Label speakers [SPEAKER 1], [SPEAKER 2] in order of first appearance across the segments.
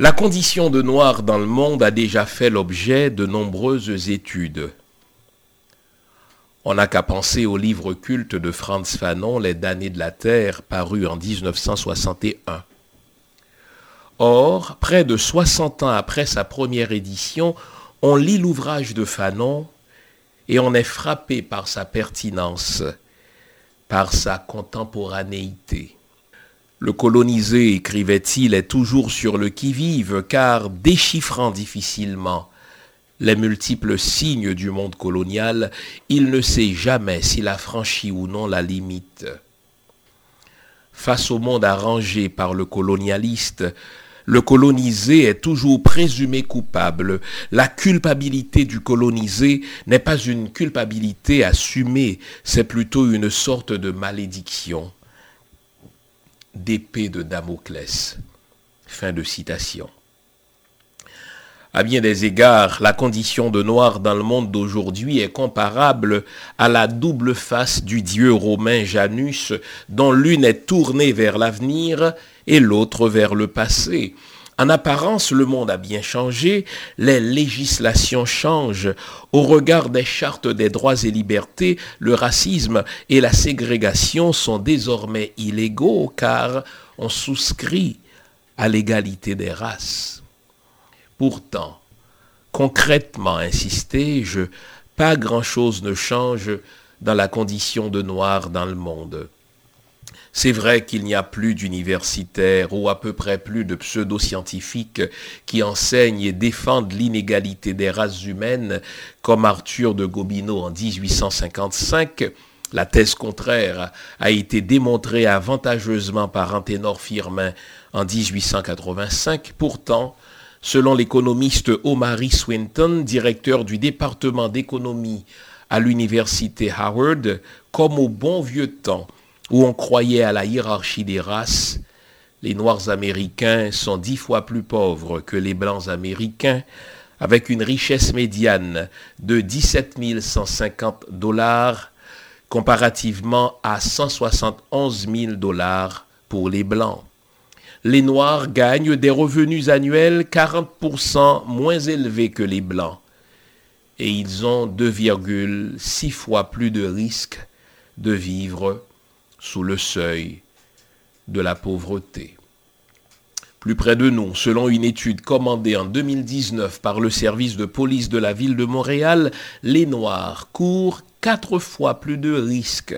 [SPEAKER 1] La condition de noir dans le monde a déjà fait l'objet de nombreuses études. On n'a qu'à penser au livre culte de Franz Fanon, Les damnés de la Terre, paru en 1961. Or, près de 60 ans après sa première édition, on lit l'ouvrage de Fanon et on est frappé par sa pertinence, par sa contemporanéité. Le colonisé, écrivait-il, est toujours sur le qui-vive, car déchiffrant difficilement les multiples signes du monde colonial, il ne sait jamais s'il a franchi ou non la limite. Face au monde arrangé par le colonialiste, le colonisé est toujours présumé coupable. La culpabilité du colonisé n'est pas une culpabilité assumée, c'est plutôt une sorte de malédiction d'épée de Damoclès. Fin. À bien des égards, la condition de noir dans le monde d'aujourd'hui est comparable à la double face du dieu romain Janus, dont l'une est tournée vers l'avenir et l'autre vers le passé. En apparence, le monde a bien changé, les législations changent. Au regard des chartes des droits et libertés, le racisme et la ségrégation sont désormais illégaux car on souscrit à l'égalité des races. Pourtant, concrètement insisté-je, pas grand-chose ne change dans la condition de noir dans le monde. C'est vrai qu'il n'y a plus d'universitaires ou à peu près plus de pseudo-scientifiques qui enseignent et défendent l'inégalité des races humaines comme Arthur de Gobineau en 1855. La thèse contraire a été démontrée avantageusement par Anténor Firmin en 1885. Pourtant, selon l'économiste Omari Swinton, directeur du département d'économie à l'université Howard, comme au bon vieux temps, où on croyait à la hiérarchie des races, les Noirs américains sont dix fois plus pauvres que les Blancs américains, avec une richesse médiane de 17 150 dollars comparativement à 171 000 dollars pour les Blancs. Les Noirs gagnent des revenus annuels 40% moins élevés que les Blancs et ils ont 2,6 fois plus de risques de vivre sous le seuil de la pauvreté. Plus près de nous, selon une étude commandée en 2019 par le service de police de la ville de Montréal, les Noirs courent quatre fois plus de risques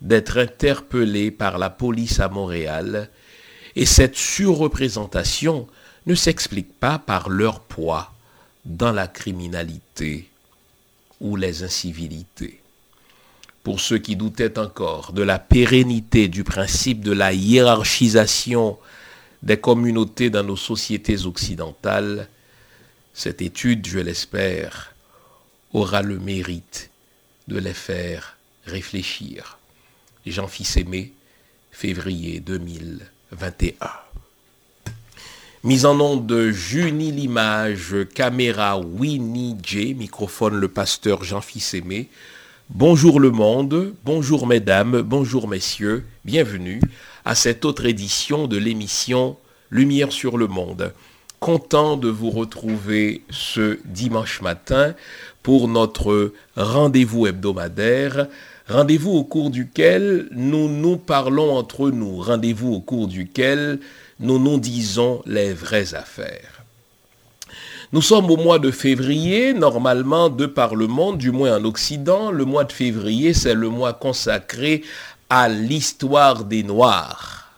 [SPEAKER 1] d'être interpellés par la police à Montréal, et cette surreprésentation ne s'explique pas par leur poids dans la criminalité ou les incivilités pour ceux qui doutaient encore de la pérennité du principe de la hiérarchisation des communautés dans nos sociétés occidentales, cette étude, je l'espère, aura le mérite de les faire réfléchir. Jean Fils Aimé, février 2021. Mise en nom de Junie Limage, caméra Winnie J, microphone le pasteur Jean Fils Aimé, Bonjour le monde, bonjour mesdames, bonjour messieurs, bienvenue à cette autre édition de l'émission Lumière sur le monde. Content de vous retrouver ce dimanche matin pour notre rendez-vous hebdomadaire, rendez-vous au cours duquel nous nous parlons entre nous, rendez-vous au cours duquel nous nous disons les vraies affaires. Nous sommes au mois de février, normalement, de par le monde, du moins en Occident, le mois de février, c'est le mois consacré à l'histoire des Noirs.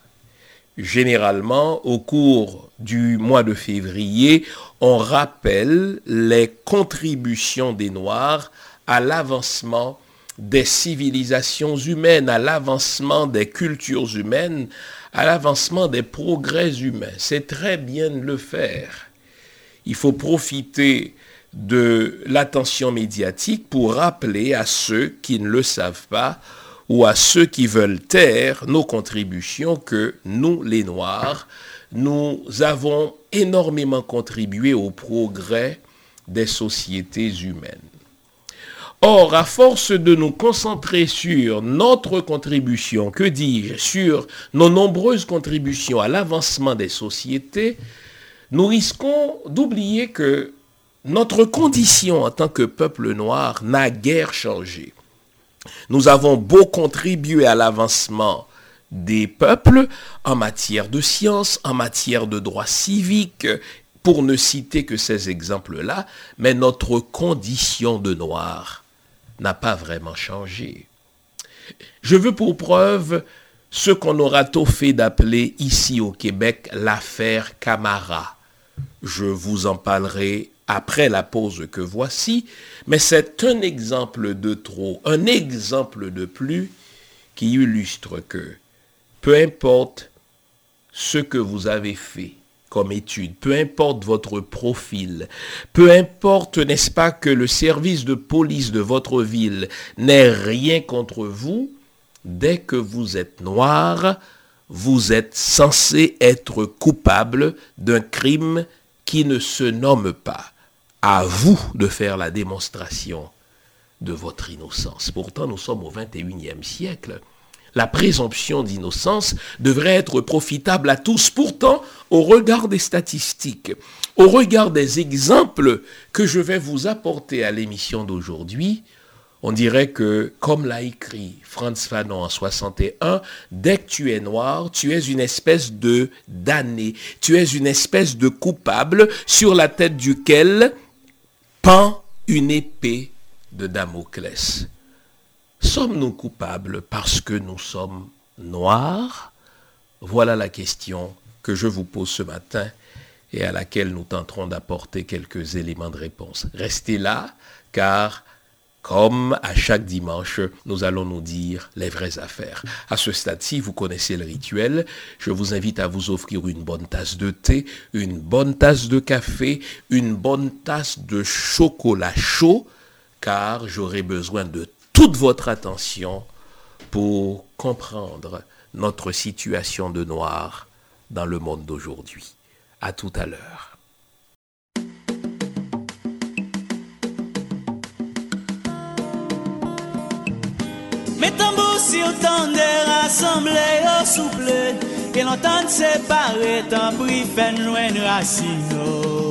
[SPEAKER 1] Généralement, au cours du mois de février, on rappelle les contributions des Noirs à l'avancement des civilisations humaines, à l'avancement des cultures humaines, à l'avancement des progrès humains. C'est très bien de le faire il faut profiter de l'attention médiatique pour rappeler à ceux qui ne le savent pas ou à ceux qui veulent taire nos contributions que nous, les Noirs, nous avons énormément contribué au progrès des sociétés humaines. Or, à force de nous concentrer sur notre contribution, que dis-je, sur nos nombreuses contributions à l'avancement des sociétés, nous risquons d'oublier que notre condition en tant que peuple noir n'a guère changé. Nous avons beau contribuer à l'avancement des peuples en matière de science, en matière de droits civiques, pour ne citer que ces exemples-là, mais notre condition de noir n'a pas vraiment changé. Je veux pour preuve ce qu'on aura tôt fait d'appeler ici au Québec l'affaire Camara. Je vous en parlerai après la pause que voici, mais c'est un exemple de trop, un exemple de plus qui illustre que peu importe ce que vous avez fait comme étude, peu importe votre profil, peu importe, n'est-ce pas, que le service de police de votre ville n'ait rien contre vous, dès que vous êtes noir, vous êtes censé être coupable d'un crime qui ne se nomme pas à vous de faire la démonstration de votre innocence. Pourtant, nous sommes au 21e siècle. La présomption d'innocence devrait être profitable à tous. Pourtant, au regard des statistiques, au regard des exemples que je vais vous apporter à l'émission d'aujourd'hui, on dirait que, comme l'a écrit Franz Fanon en 61, dès que tu es noir, tu es une espèce de damné, tu es une espèce de coupable sur la tête duquel pend une épée de Damoclès. Sommes-nous coupables parce que nous sommes noirs? Voilà la question que je vous pose ce matin et à laquelle nous tenterons d'apporter quelques éléments de réponse. Restez là, car comme à chaque dimanche, nous allons nous dire les vraies affaires. À ce stade-ci, vous connaissez le rituel. Je vous invite à vous offrir une bonne tasse de thé, une bonne tasse de café, une bonne tasse de chocolat chaud, car j'aurai besoin de toute votre attention pour comprendre notre situation de noir dans le monde d'aujourd'hui. À tout à l'heure.
[SPEAKER 2] Mes tambours sur ton rassemblés au souple, et l'entendre séparer, tant pis, fais-nous une racine. Oh.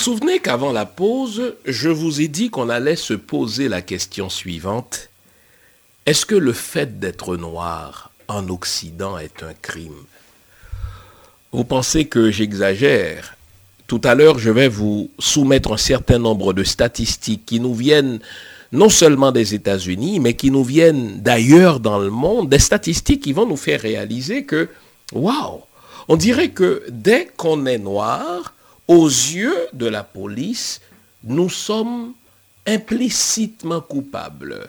[SPEAKER 1] Souvenez qu'avant la pause, je vous ai dit qu'on allait se poser la question suivante. Est-ce que le fait d'être noir en Occident est un crime? Vous pensez que j'exagère? Tout à l'heure, je vais vous soumettre un certain nombre de statistiques qui nous viennent non seulement des États-Unis, mais qui nous viennent d'ailleurs dans le monde, des statistiques qui vont nous faire réaliser que, waouh, on dirait que dès qu'on est noir, aux yeux de la police, nous sommes implicitement coupables.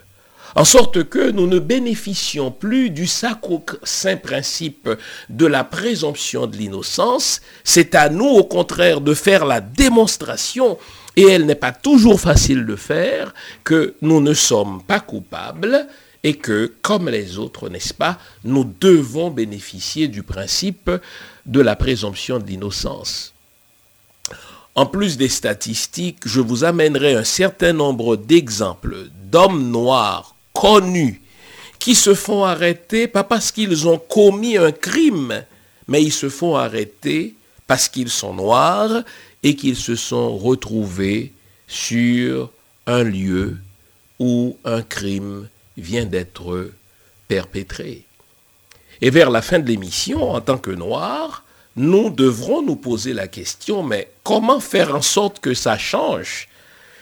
[SPEAKER 1] En sorte que nous ne bénéficions plus du sacro-saint principe de la présomption de l'innocence. C'est à nous, au contraire, de faire la démonstration, et elle n'est pas toujours facile de faire, que nous ne sommes pas coupables et que, comme les autres, n'est-ce pas, nous devons bénéficier du principe de la présomption de l'innocence. En plus des statistiques, je vous amènerai un certain nombre d'exemples d'hommes noirs connus qui se font arrêter pas parce qu'ils ont commis un crime, mais ils se font arrêter parce qu'ils sont noirs et qu'ils se sont retrouvés sur un lieu où un crime vient d'être perpétré. Et vers la fin de l'émission, en tant que noirs, nous devrons nous poser la question, mais comment faire en sorte que ça change?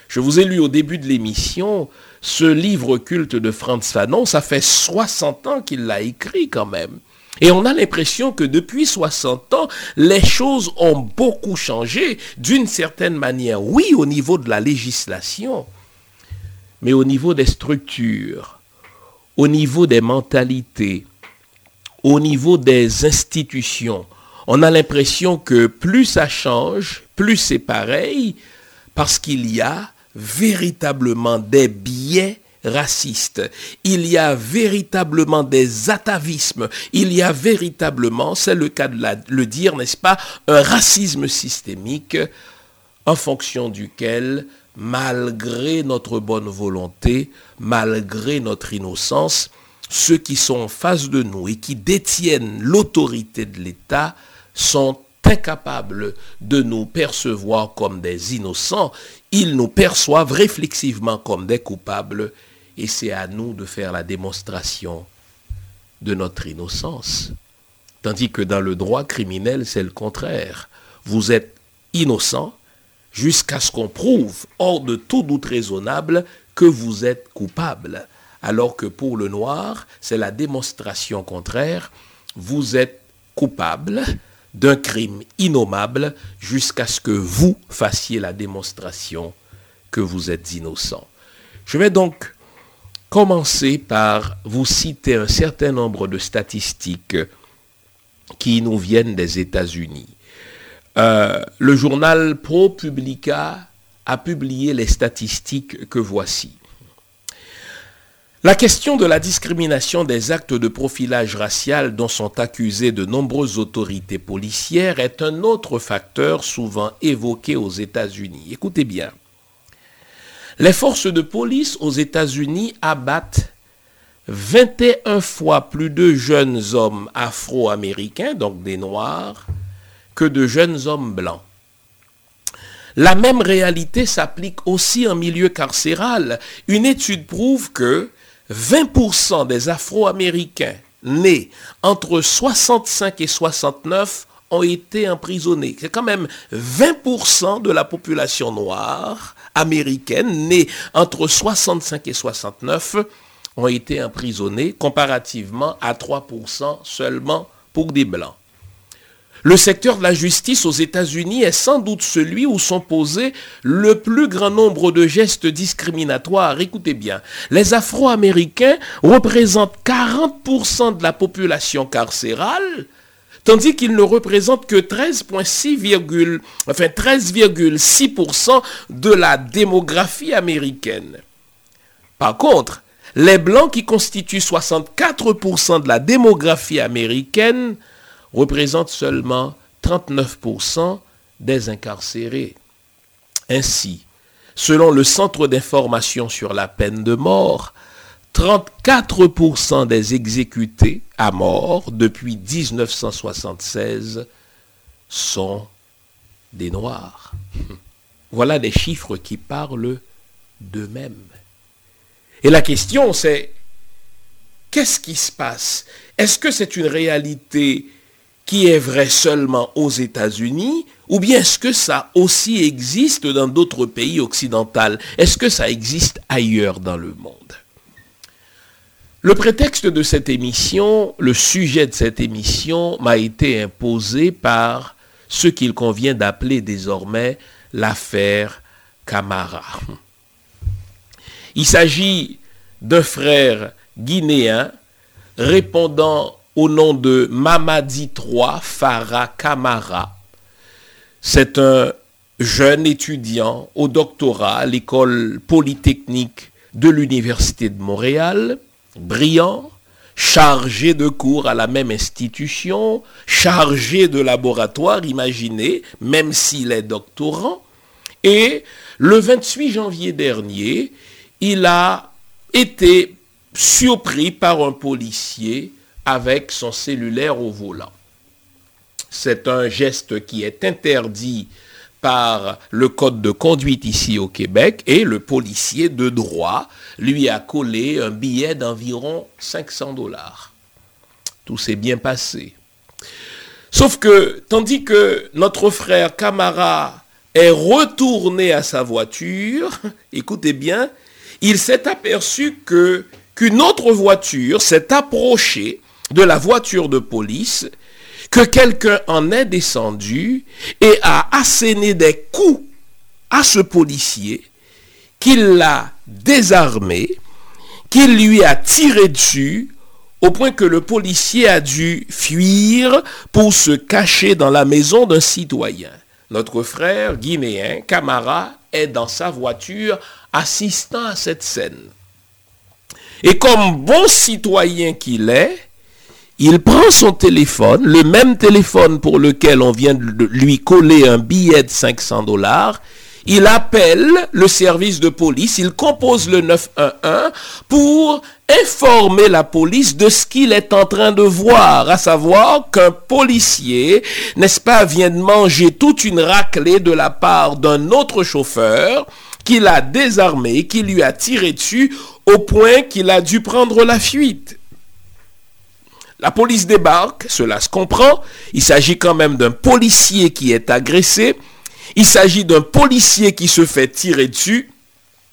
[SPEAKER 1] Je vous ai lu au début de l'émission ce livre culte de Franz Fanon, ça fait 60 ans qu'il l'a écrit quand même. Et on a l'impression que depuis 60 ans, les choses ont beaucoup changé d'une certaine manière. Oui, au niveau de la législation, mais au niveau des structures, au niveau des mentalités, au niveau des institutions, on a l'impression que plus ça change, plus c'est pareil, parce qu'il y a véritablement des biais racistes. Il y a véritablement des atavismes. Il y a véritablement, c'est le cas de le dire, n'est-ce pas, un racisme systémique en fonction duquel, malgré notre bonne volonté, malgré notre innocence, ceux qui sont en face de nous et qui détiennent l'autorité de l'État sont incapables de nous percevoir comme des innocents. Ils nous perçoivent réflexivement comme des coupables et c'est à nous de faire la démonstration de notre innocence. Tandis que dans le droit criminel, c'est le contraire. Vous êtes innocent, jusqu'à ce qu'on prouve, hors de tout doute raisonnable, que vous êtes coupable. Alors que pour le noir, c'est la démonstration contraire. Vous êtes coupable d'un crime innommable jusqu'à ce que vous fassiez la démonstration que vous êtes innocent. Je vais donc commencer par vous citer un certain nombre de statistiques qui nous viennent des États-Unis. Euh, le journal ProPublica a publié les statistiques que voici. La question de la discrimination des actes de profilage racial dont sont accusées de nombreuses autorités policières est un autre facteur souvent évoqué aux États-Unis. Écoutez bien. Les forces de police aux États-Unis abattent 21 fois plus de jeunes hommes afro-américains, donc des noirs, que de jeunes hommes blancs. La même réalité s'applique aussi en milieu carcéral. Une étude prouve que 20% des Afro-Américains nés entre 65 et 69 ont été emprisonnés. C'est quand même 20% de la population noire américaine née entre 65 et 69 ont été emprisonnés comparativement à 3% seulement pour des blancs. Le secteur de la justice aux États-Unis est sans doute celui où sont posés le plus grand nombre de gestes discriminatoires. Écoutez bien, les Afro-Américains représentent 40% de la population carcérale, tandis qu'ils ne représentent que 13,6 enfin 13,6% de la démographie américaine. Par contre, les Blancs qui constituent 64% de la démographie américaine représente seulement 39% des incarcérés. Ainsi, selon le Centre d'information sur la peine de mort, 34% des exécutés à mort depuis 1976 sont des Noirs. Voilà des chiffres qui parlent d'eux-mêmes. Et la question c'est, qu'est-ce qui se passe? Est-ce que c'est une réalité qui est vrai seulement aux États-Unis ou bien est-ce que ça aussi existe dans d'autres pays occidentaux? Est-ce que ça existe ailleurs dans le monde? Le prétexte de cette émission, le sujet de cette émission m'a été imposé par ce qu'il convient d'appeler désormais l'affaire Camara. Il s'agit d'un frère guinéen répondant au nom de Mamadi III Farah Kamara. C'est un jeune étudiant au doctorat à l'école polytechnique de l'Université de Montréal, brillant, chargé de cours à la même institution, chargé de laboratoire, imaginez, même s'il est doctorant. Et le 28 janvier dernier, il a été surpris par un policier avec son cellulaire au volant. C'est un geste qui est interdit par le code de conduite ici au Québec et le policier de droit lui a collé un billet d'environ 500 dollars. Tout s'est bien passé. Sauf que, tandis que notre frère Camara est retourné à sa voiture, écoutez bien, il s'est aperçu qu'une autre voiture s'est approchée de la voiture de police, que quelqu'un en est descendu et a asséné des coups à ce policier, qu'il l'a désarmé, qu'il lui a tiré dessus, au point que le policier a dû fuir pour se cacher dans la maison d'un citoyen. Notre frère guinéen, Camara, est dans sa voiture assistant à cette scène. Et comme bon citoyen qu'il est, il prend son téléphone, le même téléphone pour lequel on vient de lui coller un billet de 500 dollars, il appelle le service de police, il compose le 911 pour informer la police de ce qu'il est en train de voir, à savoir qu'un policier, n'est-ce pas, vient de manger toute une raclée de la part d'un autre chauffeur qui l'a désarmé, qui lui a tiré dessus au point qu'il a dû prendre la fuite. La police débarque, cela se comprend. Il s'agit quand même d'un policier qui est agressé. Il s'agit d'un policier qui se fait tirer dessus.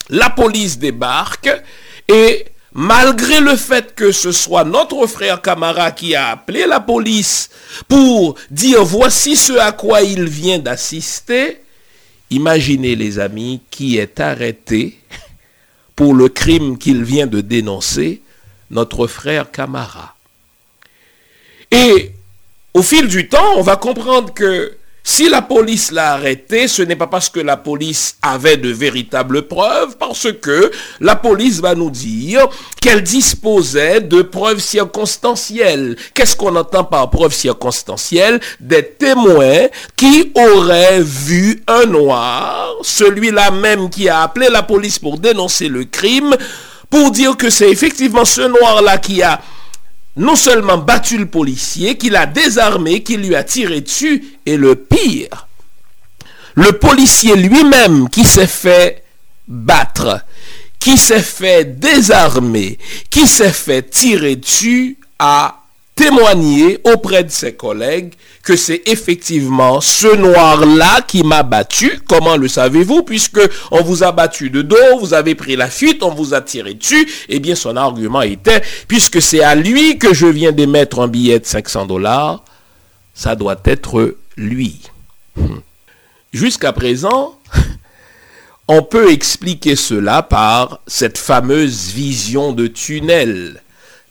[SPEAKER 1] La police débarque et malgré le fait que ce soit notre frère Camara qui a appelé la police pour dire voici ce à quoi il vient d'assister, imaginez les amis qui est arrêté pour le crime qu'il vient de dénoncer, notre frère Camara. Et au fil du temps, on va comprendre que si la police l'a arrêté, ce n'est pas parce que la police avait de véritables preuves, parce que la police va nous dire qu'elle disposait de preuves circonstancielles. Qu'est-ce qu'on entend par preuves circonstancielles? Des témoins qui auraient vu un noir, celui-là même qui a appelé la police pour dénoncer le crime, pour dire que c'est effectivement ce noir-là qui a non seulement battu le policier, qu'il a désarmé, qu'il lui a tiré dessus, et le pire, le policier lui-même qui s'est fait battre, qui s'est fait désarmer, qui s'est fait tirer dessus, a témoigner auprès de ses collègues que c'est effectivement ce noir-là qui m'a battu. Comment le savez-vous? Puisque on vous a battu de dos, vous avez pris la fuite, on vous a tiré dessus. Eh bien, son argument était, puisque c'est à lui que je viens d'émettre un billet de 500 dollars, ça doit être lui. Hmm. Jusqu'à présent, on peut expliquer cela par cette fameuse vision de tunnel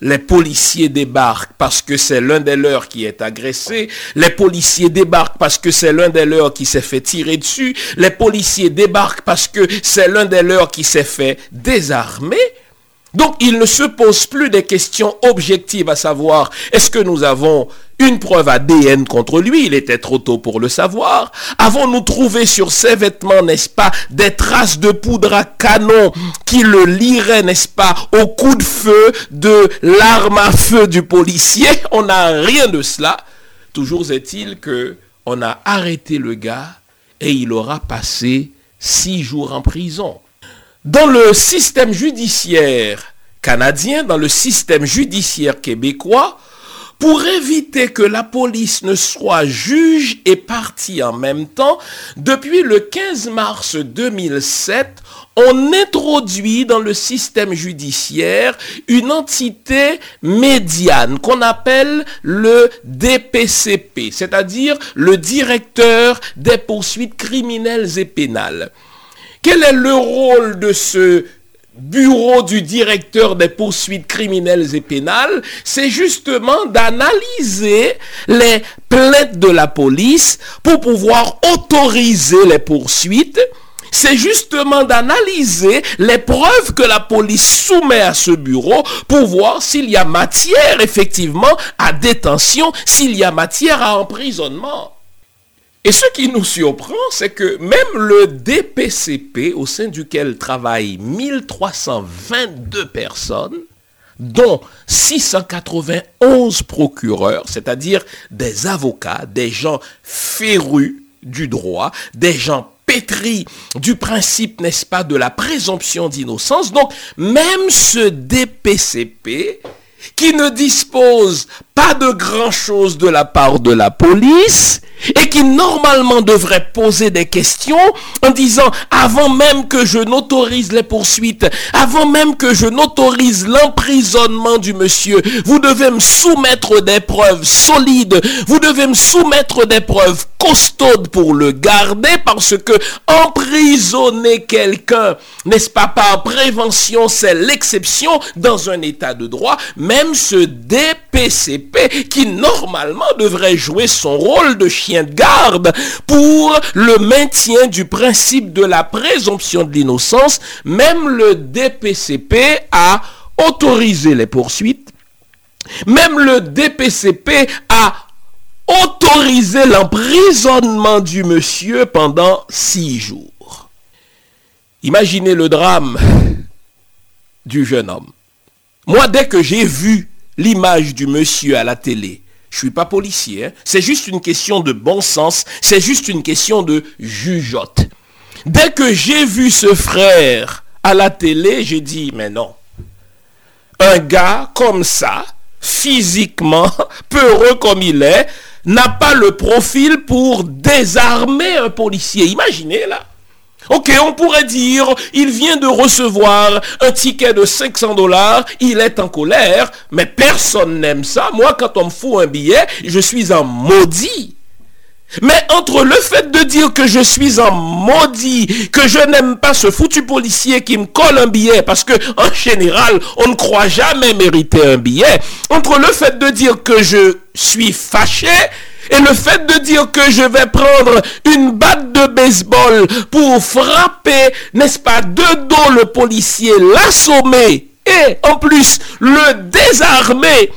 [SPEAKER 1] les policiers débarquent parce que c'est l'un des leurs qui est agressé. Les policiers débarquent parce que c'est l'un des leurs qui s'est fait tirer dessus. Les policiers débarquent parce que c'est l'un des leurs qui s'est fait désarmer. Donc il ne se pose plus des questions objectives à savoir est-ce que nous avons une preuve ADN contre lui, il était trop tôt pour le savoir. Avons-nous trouvé sur ses vêtements, n'est-ce pas, des traces de poudre à canon qui le liraient, n'est-ce pas, au coup de feu de l'arme à feu du policier? On n'a rien de cela. Toujours est-il que on a arrêté le gars et il aura passé six jours en prison. Dans le système judiciaire canadien, dans le système judiciaire québécois, pour éviter que la police ne soit juge et partie en même temps, depuis le 15 mars 2007, on introduit dans le système judiciaire une entité médiane qu'on appelle le DPCP, c'est-à-dire le directeur des poursuites criminelles et pénales. Quel est le rôle de ce bureau du directeur des poursuites criminelles et pénales, c'est justement d'analyser les plaintes de la police pour pouvoir autoriser les poursuites. C'est justement d'analyser les preuves que la police soumet à ce bureau pour voir s'il y a matière effectivement à détention, s'il y a matière à emprisonnement. Et ce qui nous surprend, c'est que même le DPCP, au sein duquel travaillent 1322 personnes, dont 691 procureurs, c'est-à-dire des avocats, des gens férus du droit, des gens pétris du principe, n'est-ce pas, de la présomption d'innocence. Donc, même ce DPCP, qui ne dispose pas de grand-chose de la part de la police, et qui normalement devrait poser des questions en disant avant même que je n'autorise les poursuites, avant même que je n'autorise l'emprisonnement du monsieur, vous devez me soumettre des preuves solides, vous devez me soumettre des preuves costaudes pour le garder parce que emprisonner quelqu'un, n'est-ce pas par prévention, c'est l'exception dans un état de droit, même ce DPCP qui normalement devrait jouer son rôle de chien de garde pour le maintien du principe de la présomption de l'innocence, même le DPCP a autorisé les poursuites, même le DPCP a autorisé l'emprisonnement du monsieur pendant six jours. Imaginez le drame du jeune homme. Moi, dès que j'ai vu l'image du monsieur à la télé, je suis pas policier. Hein. C'est juste une question de bon sens. C'est juste une question de jugeote. Dès que j'ai vu ce frère à la télé, j'ai dit, mais non. Un gars comme ça, physiquement, peureux comme il est, n'a pas le profil pour désarmer un policier. Imaginez là. Ok, on pourrait dire, il vient de recevoir un ticket de 500 dollars, il est en colère, mais personne n'aime ça. Moi, quand on me fout un billet, je suis en maudit. Mais entre le fait de dire que je suis en maudit, que je n'aime pas ce foutu policier qui me colle un billet, parce que en général, on ne croit jamais mériter un billet, entre le fait de dire que je suis fâché et le fait de dire que je vais prendre une batte de baseball pour frapper, n'est-ce pas, de dos le policier, l'assommer et en plus le désarmer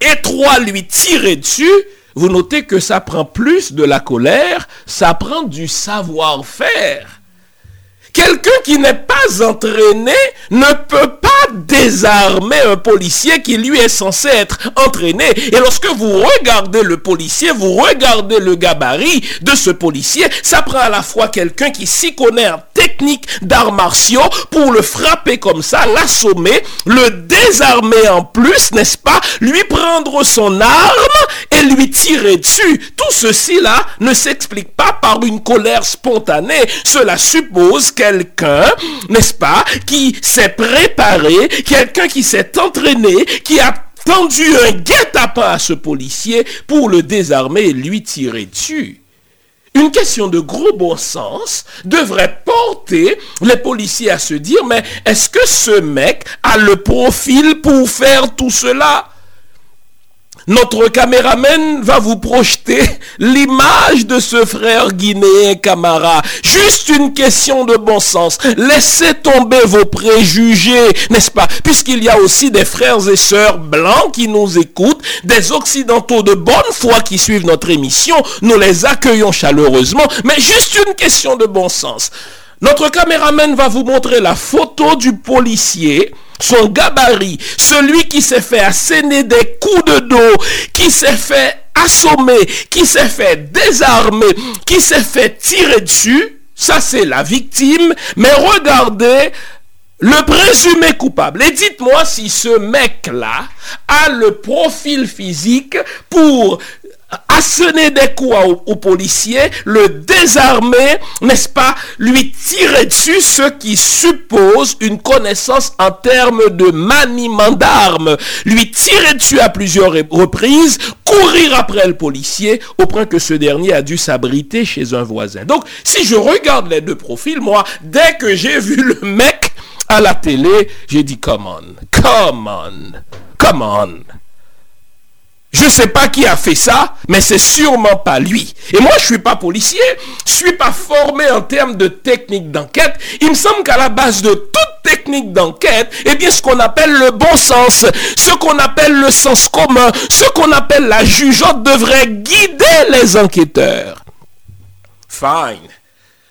[SPEAKER 1] et trois lui tirer dessus, vous notez que ça prend plus de la colère, ça prend du savoir-faire. Quelqu'un qui n'est pas entraîné ne peut pas désarmer un policier qui lui est censé être entraîné. Et lorsque vous regardez le policier, vous regardez le gabarit de ce policier, ça prend à la fois quelqu'un qui s'y connaît en technique d'arts martiaux pour le frapper comme ça, l'assommer, le désarmer en plus, n'est-ce pas, lui prendre son arme et lui tirer dessus. Tout ceci là ne s'explique pas par une colère spontanée. Cela suppose que quelqu'un, n'est-ce pas, qui s'est préparé, quelqu'un qui s'est entraîné, qui a tendu un guet-apens à ce policier pour le désarmer et lui tirer dessus. Une question de gros bon sens devrait porter les policiers à se dire, mais est-ce que ce mec a le profil pour faire tout cela? Notre caméraman va vous projeter l'image de ce frère guinéen Camara. Juste une question de bon sens. Laissez tomber vos préjugés, n'est-ce pas? Puisqu'il y a aussi des frères et sœurs blancs qui nous écoutent, des occidentaux de bonne foi qui suivent notre émission. Nous les accueillons chaleureusement. Mais juste une question de bon sens. Notre caméraman va vous montrer la photo du policier son gabarit, celui qui s'est fait asséner des coups de dos, qui s'est fait assommer, qui s'est fait désarmer, qui s'est fait tirer dessus, ça c'est la victime, mais regardez le présumé coupable. Et dites-moi si ce mec-là a le profil physique pour asséner des coups aux, policiers, le désarmer, n'est-ce pas, lui tirer dessus, ce qui suppose une connaissance en termes de maniement d'armes, lui tirer dessus à plusieurs reprises, courir après le policier, au point que ce dernier a dû s'abriter chez un voisin. Donc, si je regarde les deux profils, moi, dès que j'ai vu le mec à la télé, j'ai dit, come on, come on, come on. Je ne sais pas qui a fait ça, mais c'est sûrement pas lui. Et moi, je suis pas policier, je suis pas formé en termes de technique d'enquête. Il me semble qu'à la base de toute technique d'enquête, eh bien, ce qu'on appelle le bon sens, ce qu'on appelle le sens commun, ce qu'on appelle la jugeote devrait guider les enquêteurs. Fine.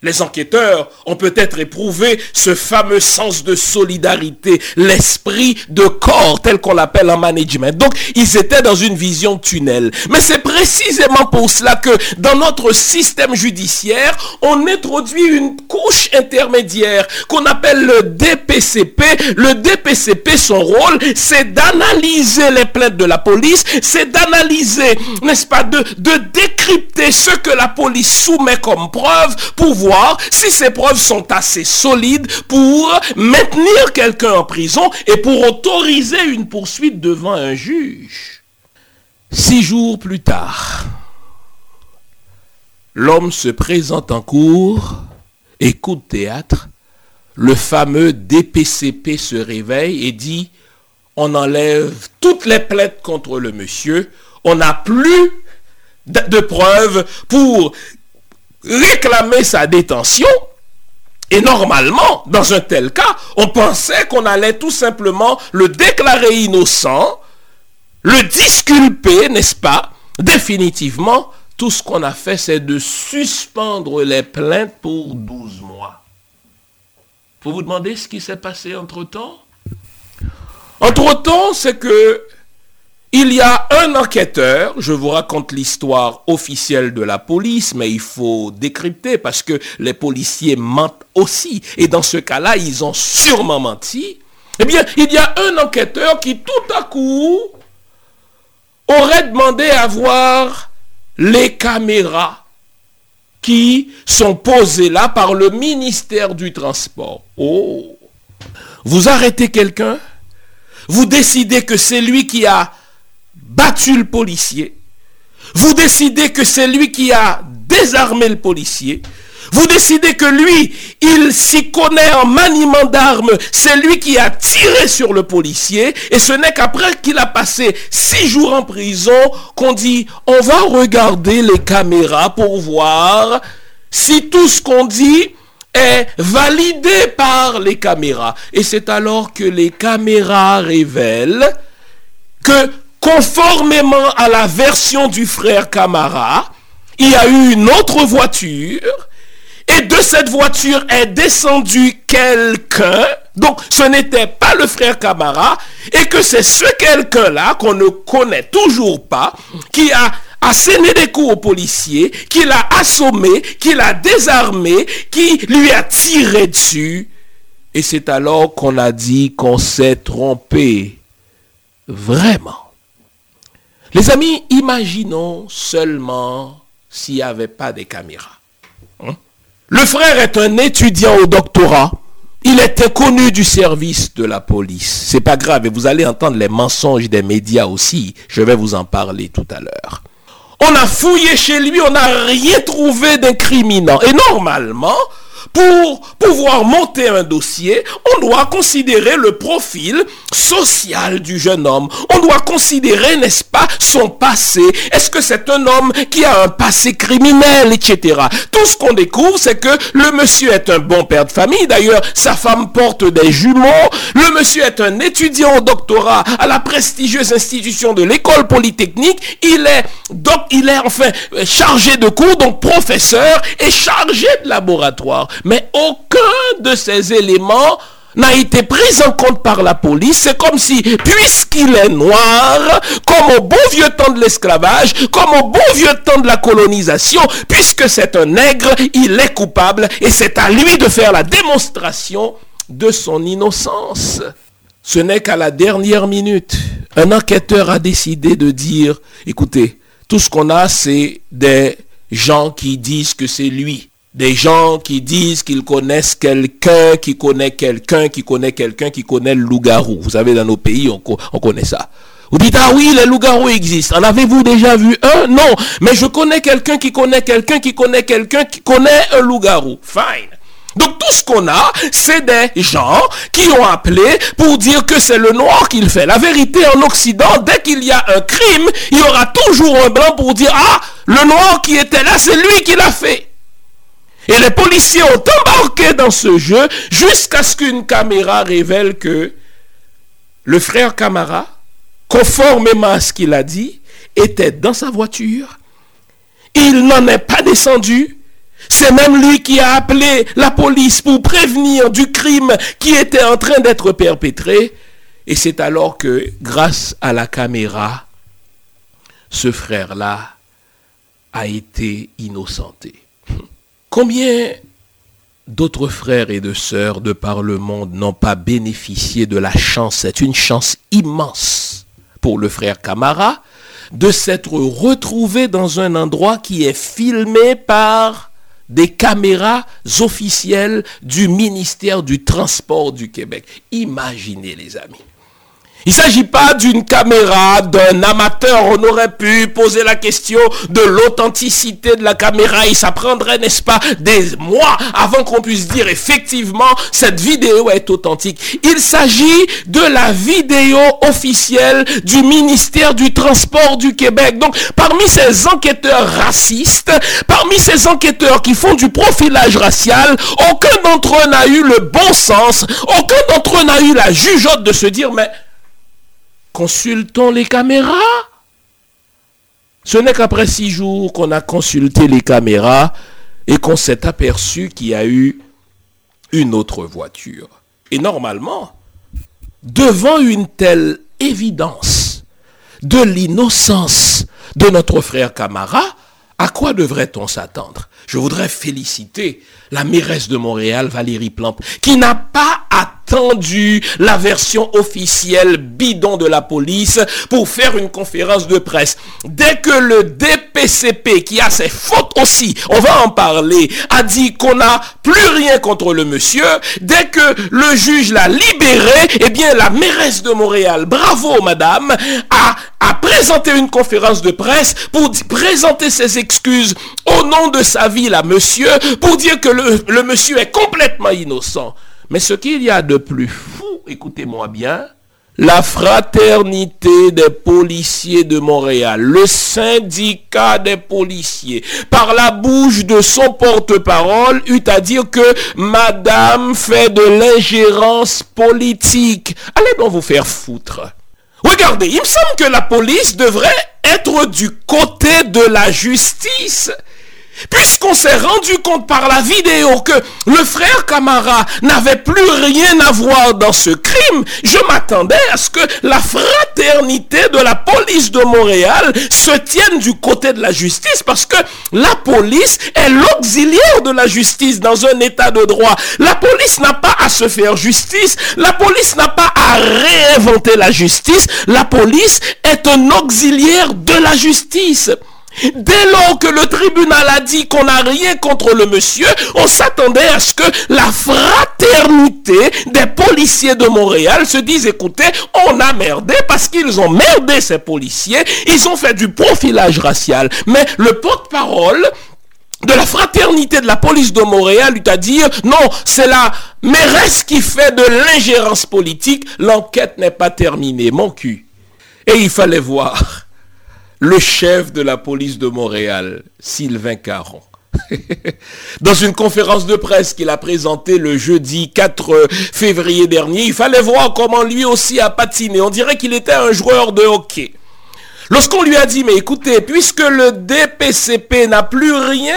[SPEAKER 1] Les enquêteurs ont peut-être éprouvé ce fameux sens de solidarité, l'esprit de corps tel qu'on l'appelle en management. Donc, ils étaient dans une vision tunnel. Mais c'est précisément pour cela que dans notre système judiciaire, on introduit une couche intermédiaire qu'on appelle le DPCP. Le DPCP, son rôle, c'est d'analyser les plaintes de la police, c'est d'analyser, n'est-ce pas, de, décrypter ce que la police soumet comme preuve pour voir si ces preuves sont assez solides pour maintenir quelqu'un en prison et pour autoriser une poursuite devant un juge. Six jours plus tard, l'homme se présente en cours, écoute théâtre, le fameux DPCP se réveille et dit, on enlève toutes les plaintes contre le monsieur, on n'a plus de preuves pour réclamer sa détention. Et normalement, dans un tel cas, on pensait qu'on allait tout simplement le déclarer innocent, le disculper, n'est-ce pas? Définitivement, tout ce qu'on a fait, c'est de suspendre les plaintes pour 12 mois. Vous vous demandez ce qui s'est passé entre-temps? Entre-temps, c'est que il y a un enquêteur, je vous raconte l'histoire officielle de la police, mais il faut décrypter parce que les policiers mentent aussi. Et dans ce cas-là, ils ont sûrement menti. Eh bien, il y a un enquêteur qui tout à coup aurait demandé à voir les caméras qui sont posées là par le ministère du Transport. Oh Vous arrêtez quelqu'un, vous décidez que c'est lui qui a battu le policier, vous décidez que c'est lui qui a désarmé le policier, vous décidez que lui, il s'y connaît en maniement d'armes. C'est lui qui a tiré sur le policier. Et ce n'est qu'après qu'il a passé six jours en prison qu'on dit, on va regarder les caméras pour voir si tout ce qu'on dit est validé par les caméras. Et c'est alors que les caméras révèlent que conformément à la version du frère Camara, il y a eu une autre voiture et de cette voiture est descendu quelqu'un. Donc ce n'était pas le frère Camara. Et que c'est ce quelqu'un-là qu'on ne connaît toujours pas qui a asséné des coups au policier, qui l'a assommé, qui l'a désarmé, qui lui a tiré dessus. Et c'est alors qu'on a dit qu'on s'est trompé. Vraiment. Les amis, imaginons seulement s'il n'y avait pas de caméras. Le frère est un étudiant au doctorat. Il était connu du service de la police. C'est pas grave et vous allez entendre les mensonges des médias aussi. Je vais vous en parler tout à l'heure. On a fouillé chez lui, on n'a rien trouvé d'incriminant. Et normalement, pour pouvoir monter un dossier, on doit considérer le profil social du jeune homme. On doit considérer, n'est-ce pas, son passé. Est-ce que c'est un homme qui a un passé criminel, etc. Tout ce qu'on découvre, c'est que le monsieur est un bon père de famille. D'ailleurs, sa femme porte des jumeaux. Le monsieur est un étudiant au doctorat à la prestigieuse institution de l'école polytechnique. Il est, donc, il est enfin chargé de cours, donc professeur et chargé de laboratoire. Mais aucun de ces éléments n'a été pris en compte par la police. C'est comme si, puisqu'il est noir, comme au bon vieux temps de l'esclavage, comme au bon vieux temps de la colonisation, puisque c'est un nègre, il est coupable et c'est à lui de faire la démonstration de son innocence. Ce n'est qu'à la dernière minute, un enquêteur a décidé de dire, écoutez, tout ce qu'on a, c'est des gens qui disent que c'est lui. Des gens qui disent qu'ils connaissent quelqu'un, qui connaît quelqu'un, qui connaît quelqu'un, qui connaît le loup-garou. Vous savez, dans nos pays, on, on connaît ça. Vous dites, ah oui, les loups-garous existent. En avez-vous déjà vu un? Non. Mais je connais quelqu'un qui connaît quelqu'un qui connaît quelqu'un qui connaît un loup-garou. Fine. Donc tout ce qu'on a, c'est des gens qui ont appelé pour dire que c'est le noir qui le fait. La vérité en Occident, dès qu'il y a un crime, il y aura toujours un blanc pour dire, ah, le noir qui était là, c'est lui qui l'a fait. Et les policiers ont embarqué dans ce jeu jusqu'à ce qu'une caméra révèle que le frère Camara, conformément à ce qu'il a dit, était dans sa voiture. Il n'en est pas descendu. C'est même lui qui a appelé la police pour prévenir du crime qui était en train d'être perpétré. Et c'est alors que, grâce à la caméra, ce frère-là a été innocenté. Combien d'autres frères et de sœurs de par le monde n'ont pas bénéficié de la chance, c'est une chance immense pour le frère Camara, de s'être retrouvé dans un endroit qui est filmé par des caméras officielles du ministère du Transport du Québec. Imaginez les amis. Il ne s'agit pas d'une caméra, d'un amateur. On aurait pu poser la question de l'authenticité de la caméra et ça prendrait, n'est-ce pas, des mois avant qu'on puisse dire effectivement cette vidéo est authentique. Il s'agit de la vidéo officielle du ministère du Transport du Québec. Donc, parmi ces enquêteurs racistes, parmi ces enquêteurs qui font du profilage racial, aucun d'entre eux n'a eu le bon sens, aucun d'entre eux n'a eu la jugeote de se dire, mais consultons les caméras. Ce n'est qu'après six jours qu'on a consulté les caméras et qu'on s'est aperçu qu'il y a eu une autre voiture. Et normalement, devant une telle évidence de l'innocence de notre frère Camara, à quoi devrait-on s'attendre? Je voudrais féliciter la mairesse de Montréal, Valérie Plante, qui n'a pas la version officielle bidon de la police pour faire une conférence de presse. Dès que le DPCP, qui a ses fautes aussi, on va en parler, a dit qu'on n'a plus rien contre le monsieur, dès que le juge l'a libéré, eh bien la mairesse de Montréal, bravo madame, a, présenté une conférence de presse pour présenter ses excuses au nom de sa ville à monsieur, pour dire que le monsieur est complètement innocent. Mais ce qu'il y a de plus fou, écoutez-moi bien, la fraternité des policiers de Montréal, le syndicat des policiers, par la bouche de son porte-parole, eut à dire que Madame fait de l'ingérence politique. Allez donc vous faire foutre. Regardez, il me semble que la police devrait être du côté de la justice. Puisqu'on s'est rendu compte par la vidéo que le frère Camara n'avait plus rien à voir dans ce crime, je m'attendais à ce que la fraternité de la police de Montréal se tienne du côté de la justice parce que la police est l'auxiliaire de la justice dans un état de droit. La police n'a pas à se faire justice, la police n'a pas à réinventer la justice, la police est un auxiliaire de la justice. Dès lors que le tribunal a dit qu'on n'a rien contre le monsieur, on s'attendait à ce que la fraternité des policiers de Montréal se dise, écoutez, on a merdé parce qu'ils ont merdé ces policiers, ils ont fait du profilage racial. Mais le porte-parole de la fraternité de la police de Montréal lui à dire, non, c'est la mairesse qui fait de l'ingérence politique, l'enquête n'est pas terminée, mon cul. Et il fallait voir le chef de la police de Montréal, Sylvain Caron. Dans une conférence de presse qu'il a présentée le jeudi 4 février dernier, il fallait voir comment lui aussi a patiné. On dirait qu'il était un joueur de hockey. Lorsqu'on lui a dit, mais écoutez, puisque le DPCP n'a plus rien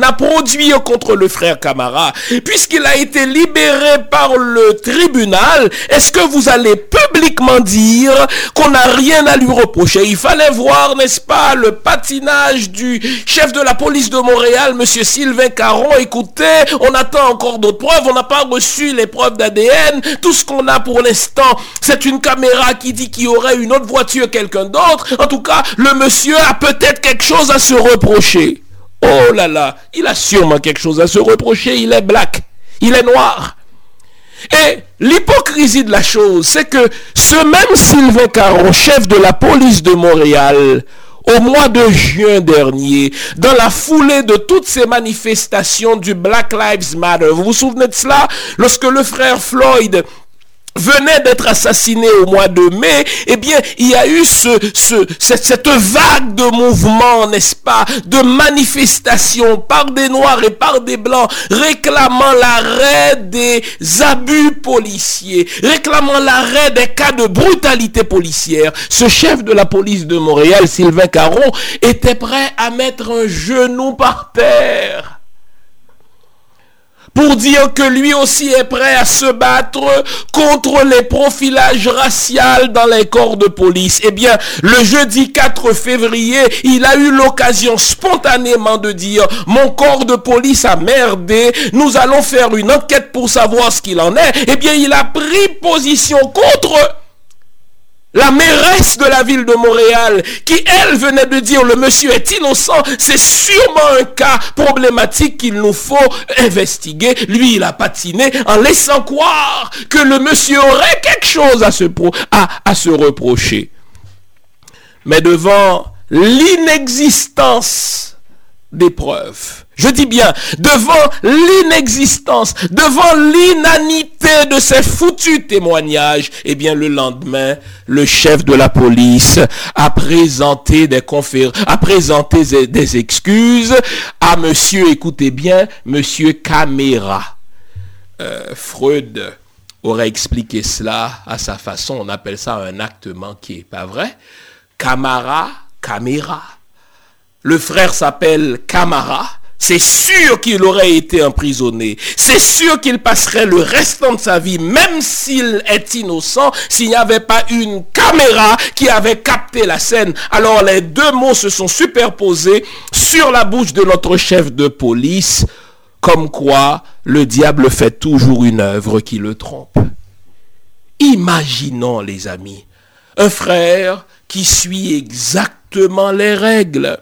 [SPEAKER 1] à produire contre le frère Camara, puisqu'il a été libéré par le tribunal, est-ce que vous allez publiquement dire qu'on n'a rien à lui reprocher? Il fallait voir, n'est-ce pas, le patinage du chef de la police de Montréal, monsieur Sylvain Caron. Écoutez, on attend encore d'autres preuves, on n'a pas reçu les preuves d'ADN. Tout ce qu'on a pour l'instant, c'est une caméra qui dit qu'il y aurait une autre voiture, quelqu'un d'autre. En tout cas, le monsieur a peut-être quelque chose à se reprocher. Oh là là, il a sûrement quelque chose à se reprocher. Il est black, il est noir. Et l'hypocrisie de la chose, c'est que ce même Sylvain Caron, chef de la police de Montréal, au mois de juin dernier, dans la foulée de toutes ces manifestations du Black Lives Matter, vous vous souvenez de cela? Lorsque le frère Floyd venait d'être assassiné au mois de mai, eh bien, il y a eu ce, ce, cette, cette vague de mouvements, n'est-ce pas, de manifestations par des Noirs et par des Blancs, réclamant l'arrêt des abus policiers, réclamant l'arrêt des cas de brutalité policière. Ce chef de la police de Montréal, Sylvain Caron, était prêt à mettre un genou par terre pour dire que lui aussi est prêt à se battre contre les profilages raciaux dans les corps de police. Eh bien, le jeudi 4 février, il a eu l'occasion spontanément de dire, mon corps de police a merdé, nous allons faire une enquête pour savoir ce qu'il en est. Eh bien, il a pris position contre la mairesse de la ville de Montréal, qui elle venait de dire le monsieur est innocent, c'est sûrement un cas problématique qu'il nous faut investiguer. Lui, il a patiné en laissant croire que le monsieur aurait quelque chose à se, à, à se reprocher. Mais devant l'inexistence je dis bien, devant l'inexistence, devant l'inanité de ces foutus témoignages, eh bien le lendemain, le chef de la police a présenté des conférences, a présenté des excuses à monsieur, écoutez bien, monsieur Caméra. Euh, Freud aurait expliqué cela à sa façon, on appelle ça un acte manqué, pas vrai? Camara, Caméra. Le frère s'appelle Camara c'est sûr qu'il aurait été emprisonné. C'est sûr qu'il passerait le restant de sa vie, même s'il est innocent, s'il n'y avait pas une caméra qui avait capté la scène. Alors les deux mots se sont superposés sur la bouche de notre chef de police, comme quoi le diable fait toujours une œuvre qui le trompe. Imaginons, les amis, un frère qui suit exactement les règles.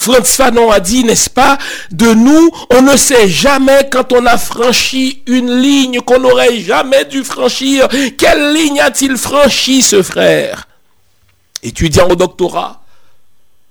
[SPEAKER 1] Franz Fanon a dit, n'est-ce pas, de nous, on ne sait jamais quand on a franchi une ligne qu'on n'aurait jamais dû franchir. Quelle ligne a-t-il franchi, ce frère? Étudiant au doctorat,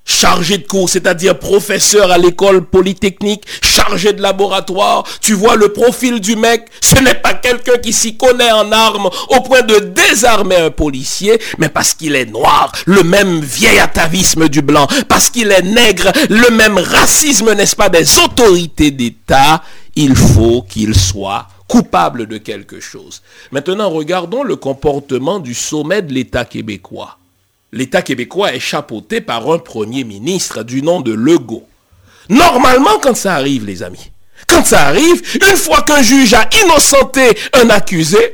[SPEAKER 1] chargé de cours, c'est-à-dire professeur à l'école polytechnique, chargé de laboratoire. Tu vois le profil du mec, ce n'est pas quelqu'un qui s'y connaît en armes au point de désarmer un policier, mais parce qu'il est noir, le même vieil atavisme du blanc, parce qu'il est nègre, le même racisme, n'est-ce pas, des autorités d'État, il faut qu'il soit coupable de quelque chose. Maintenant, regardons le comportement du sommet de l'État québécois l'État québécois est chapeauté par un premier ministre du nom de Legault. Normalement, quand ça arrive, les amis, quand ça arrive, une fois qu'un juge a innocenté un accusé,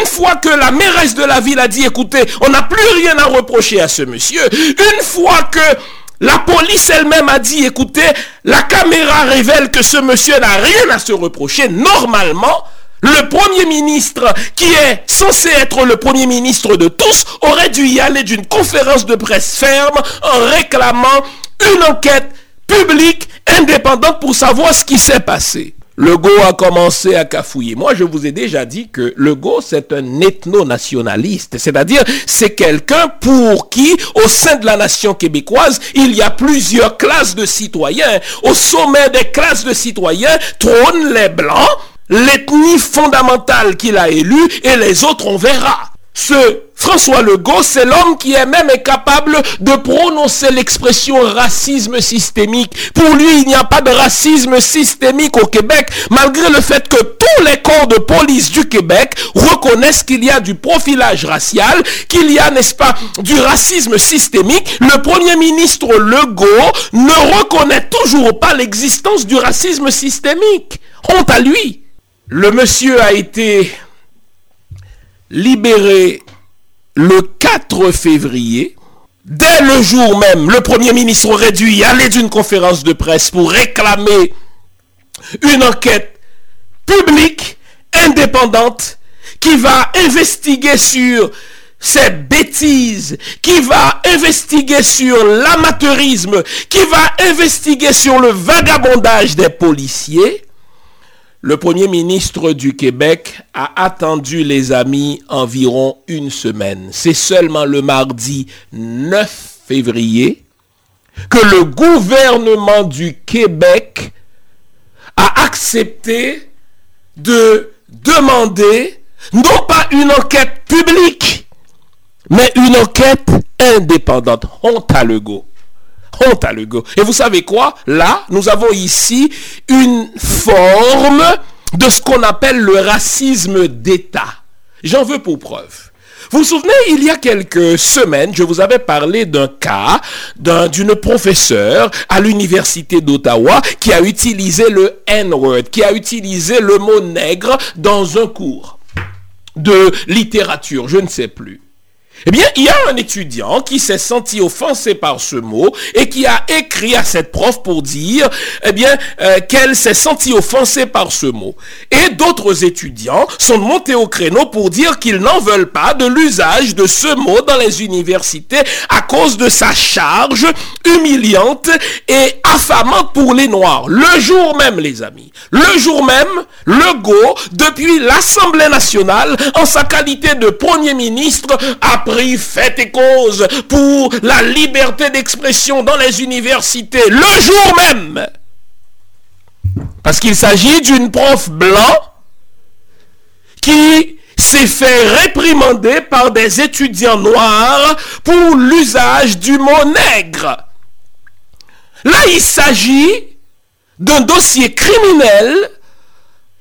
[SPEAKER 1] une fois que la mairesse de la ville a dit, écoutez, on n'a plus rien à reprocher à ce monsieur, une fois que la police elle-même a dit, écoutez, la caméra révèle que ce monsieur n'a rien à se reprocher, normalement, le Premier ministre, qui est censé être le Premier ministre de tous, aurait dû y aller d'une conférence de presse ferme en réclamant une enquête publique indépendante pour savoir ce qui s'est passé. Le Go a commencé à cafouiller. Moi, je vous ai déjà dit que le Go, c'est un ethno-nationaliste. C'est-à-dire, c'est quelqu'un pour qui, au sein de la nation québécoise, il y a plusieurs classes de citoyens. Au sommet des classes de citoyens trônent les Blancs, l'ethnie fondamentale qu'il a élue et les autres, on verra. Ce François Legault, c'est l'homme qui est même capable de prononcer l'expression racisme systémique. Pour lui, il n'y a pas de racisme systémique au Québec, malgré le fait que tous les corps de police du Québec reconnaissent qu'il y a du profilage racial, qu'il y a, n'est-ce pas, du racisme systémique. Le Premier ministre Legault ne reconnaît toujours pas l'existence du racisme systémique. Honte à lui. Le monsieur a été libéré le 4 février. Dès le jour même, le Premier ministre aurait dû aller d'une conférence de presse pour réclamer une enquête publique, indépendante, qui va investiguer sur ces bêtises, qui va investiguer sur l'amateurisme, qui va investiguer sur le vagabondage des policiers le Premier ministre du Québec a attendu les amis environ une semaine. C'est seulement le mardi 9 février que le gouvernement du Québec a accepté de demander non pas une enquête publique, mais une enquête indépendante. Honte à. Honte à Legault. Et vous savez quoi? Là, nous avons ici une forme de ce qu'on appelle le racisme d'État. J'en veux pour preuve. Vous vous souvenez, il y a quelques semaines, je vous avais parlé d'un cas d'une professeure à l'université d'Ottawa qui a utilisé le N-word, qui a utilisé le mot nègre dans un cours de littérature, je ne sais plus. Eh bien, il y a un étudiant qui s'est senti offensé par ce mot et qui a écrit à cette prof pour dire, eh bien, euh, qu'elle s'est sentie offensée par ce mot. Et d'autres étudiants sont montés au créneau pour dire qu'ils n'en veulent pas de l'usage de ce mot dans les universités à cause de sa charge humiliante et affamante pour les Noirs. Le jour même, les amis, le jour même, le GO, depuis l'Assemblée nationale, en sa qualité de Premier ministre, a pris fait et cause pour la liberté d'expression dans les universités le jour même. Parce qu'il s'agit d'une prof blanc qui s'est fait réprimander par des étudiants noirs pour l'usage du mot nègre. Là, il s'agit d'un dossier criminel.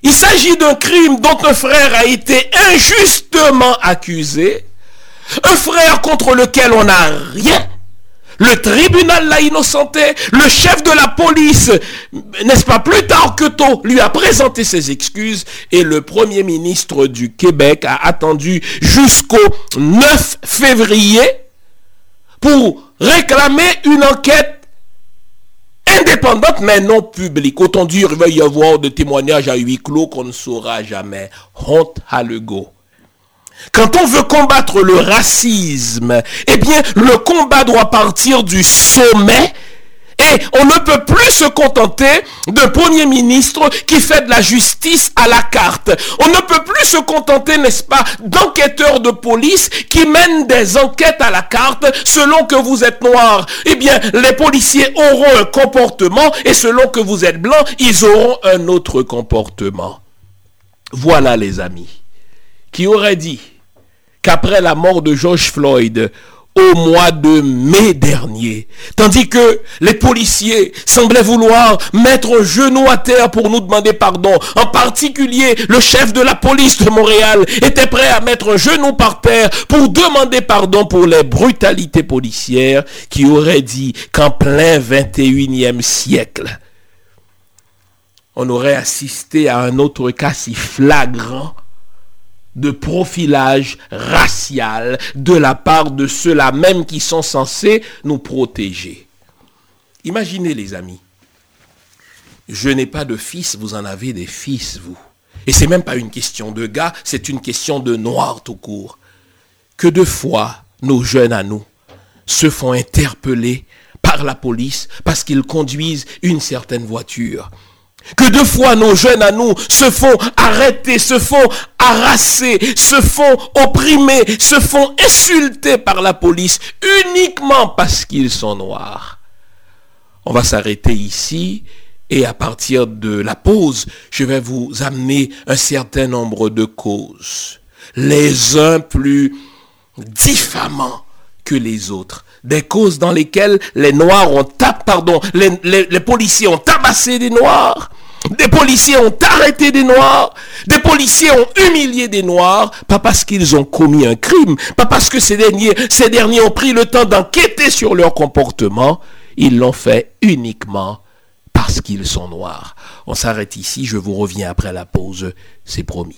[SPEAKER 1] Il s'agit d'un crime dont un frère a été injustement accusé. Un frère contre lequel on n'a rien. Le tribunal l'a innocenté. Le chef de la police, n'est-ce pas, plus tard que tôt, lui a présenté ses excuses. Et le premier ministre du Québec a attendu jusqu'au 9 février pour réclamer une enquête indépendante mais non publique. Autant dire, il va y avoir de témoignages à huis clos qu'on ne saura jamais. Honte à l'ego. Quand on veut combattre le racisme, eh bien, le combat doit partir du sommet et on ne peut plus se contenter d'un Premier ministre qui fait de la justice à la carte. On ne peut plus se contenter, n'est-ce pas, d'enquêteurs de police qui mènent des enquêtes à la carte selon que vous êtes noir. Eh bien, les policiers auront un comportement et selon que vous êtes blanc, ils auront un autre comportement. Voilà les amis, qui aurait dit qu'après la mort de George Floyd, au mois de mai dernier. Tandis que les policiers semblaient vouloir mettre un genou à terre pour nous demander pardon. En particulier, le chef de la police de Montréal était prêt à mettre un genou par terre pour demander pardon pour les brutalités policières qui auraient dit qu'en plein 21e siècle, on aurait assisté à un autre cas si flagrant de profilage racial de la part de ceux-là même qui sont censés nous protéger. Imaginez les amis, je n'ai pas de fils, vous en avez des fils, vous. Et c'est même pas une question de gars, c'est une question de noir tout court. Que de fois nos jeunes à nous se font interpeller par la police parce qu'ils conduisent une certaine voiture que deux fois nos jeunes à nous se font arrêter, se font harasser, se font opprimer, se font insulter par la police uniquement parce qu'ils sont noirs. On va s'arrêter ici et à partir de la pause, je vais vous amener un certain nombre de causes. Les uns plus diffamants que les autres. Des causes dans lesquelles les noirs ont pardon, les, les policiers ont tabassé des noirs, des policiers ont arrêté des Noirs. Des policiers ont humilié des Noirs. Pas parce qu'ils ont commis un crime. Pas parce que ces derniers, ces derniers ont pris le temps d'enquêter sur leur comportement. Ils l'ont fait uniquement parce qu'ils sont Noirs. On s'arrête ici. Je vous reviens après la pause. C'est promis.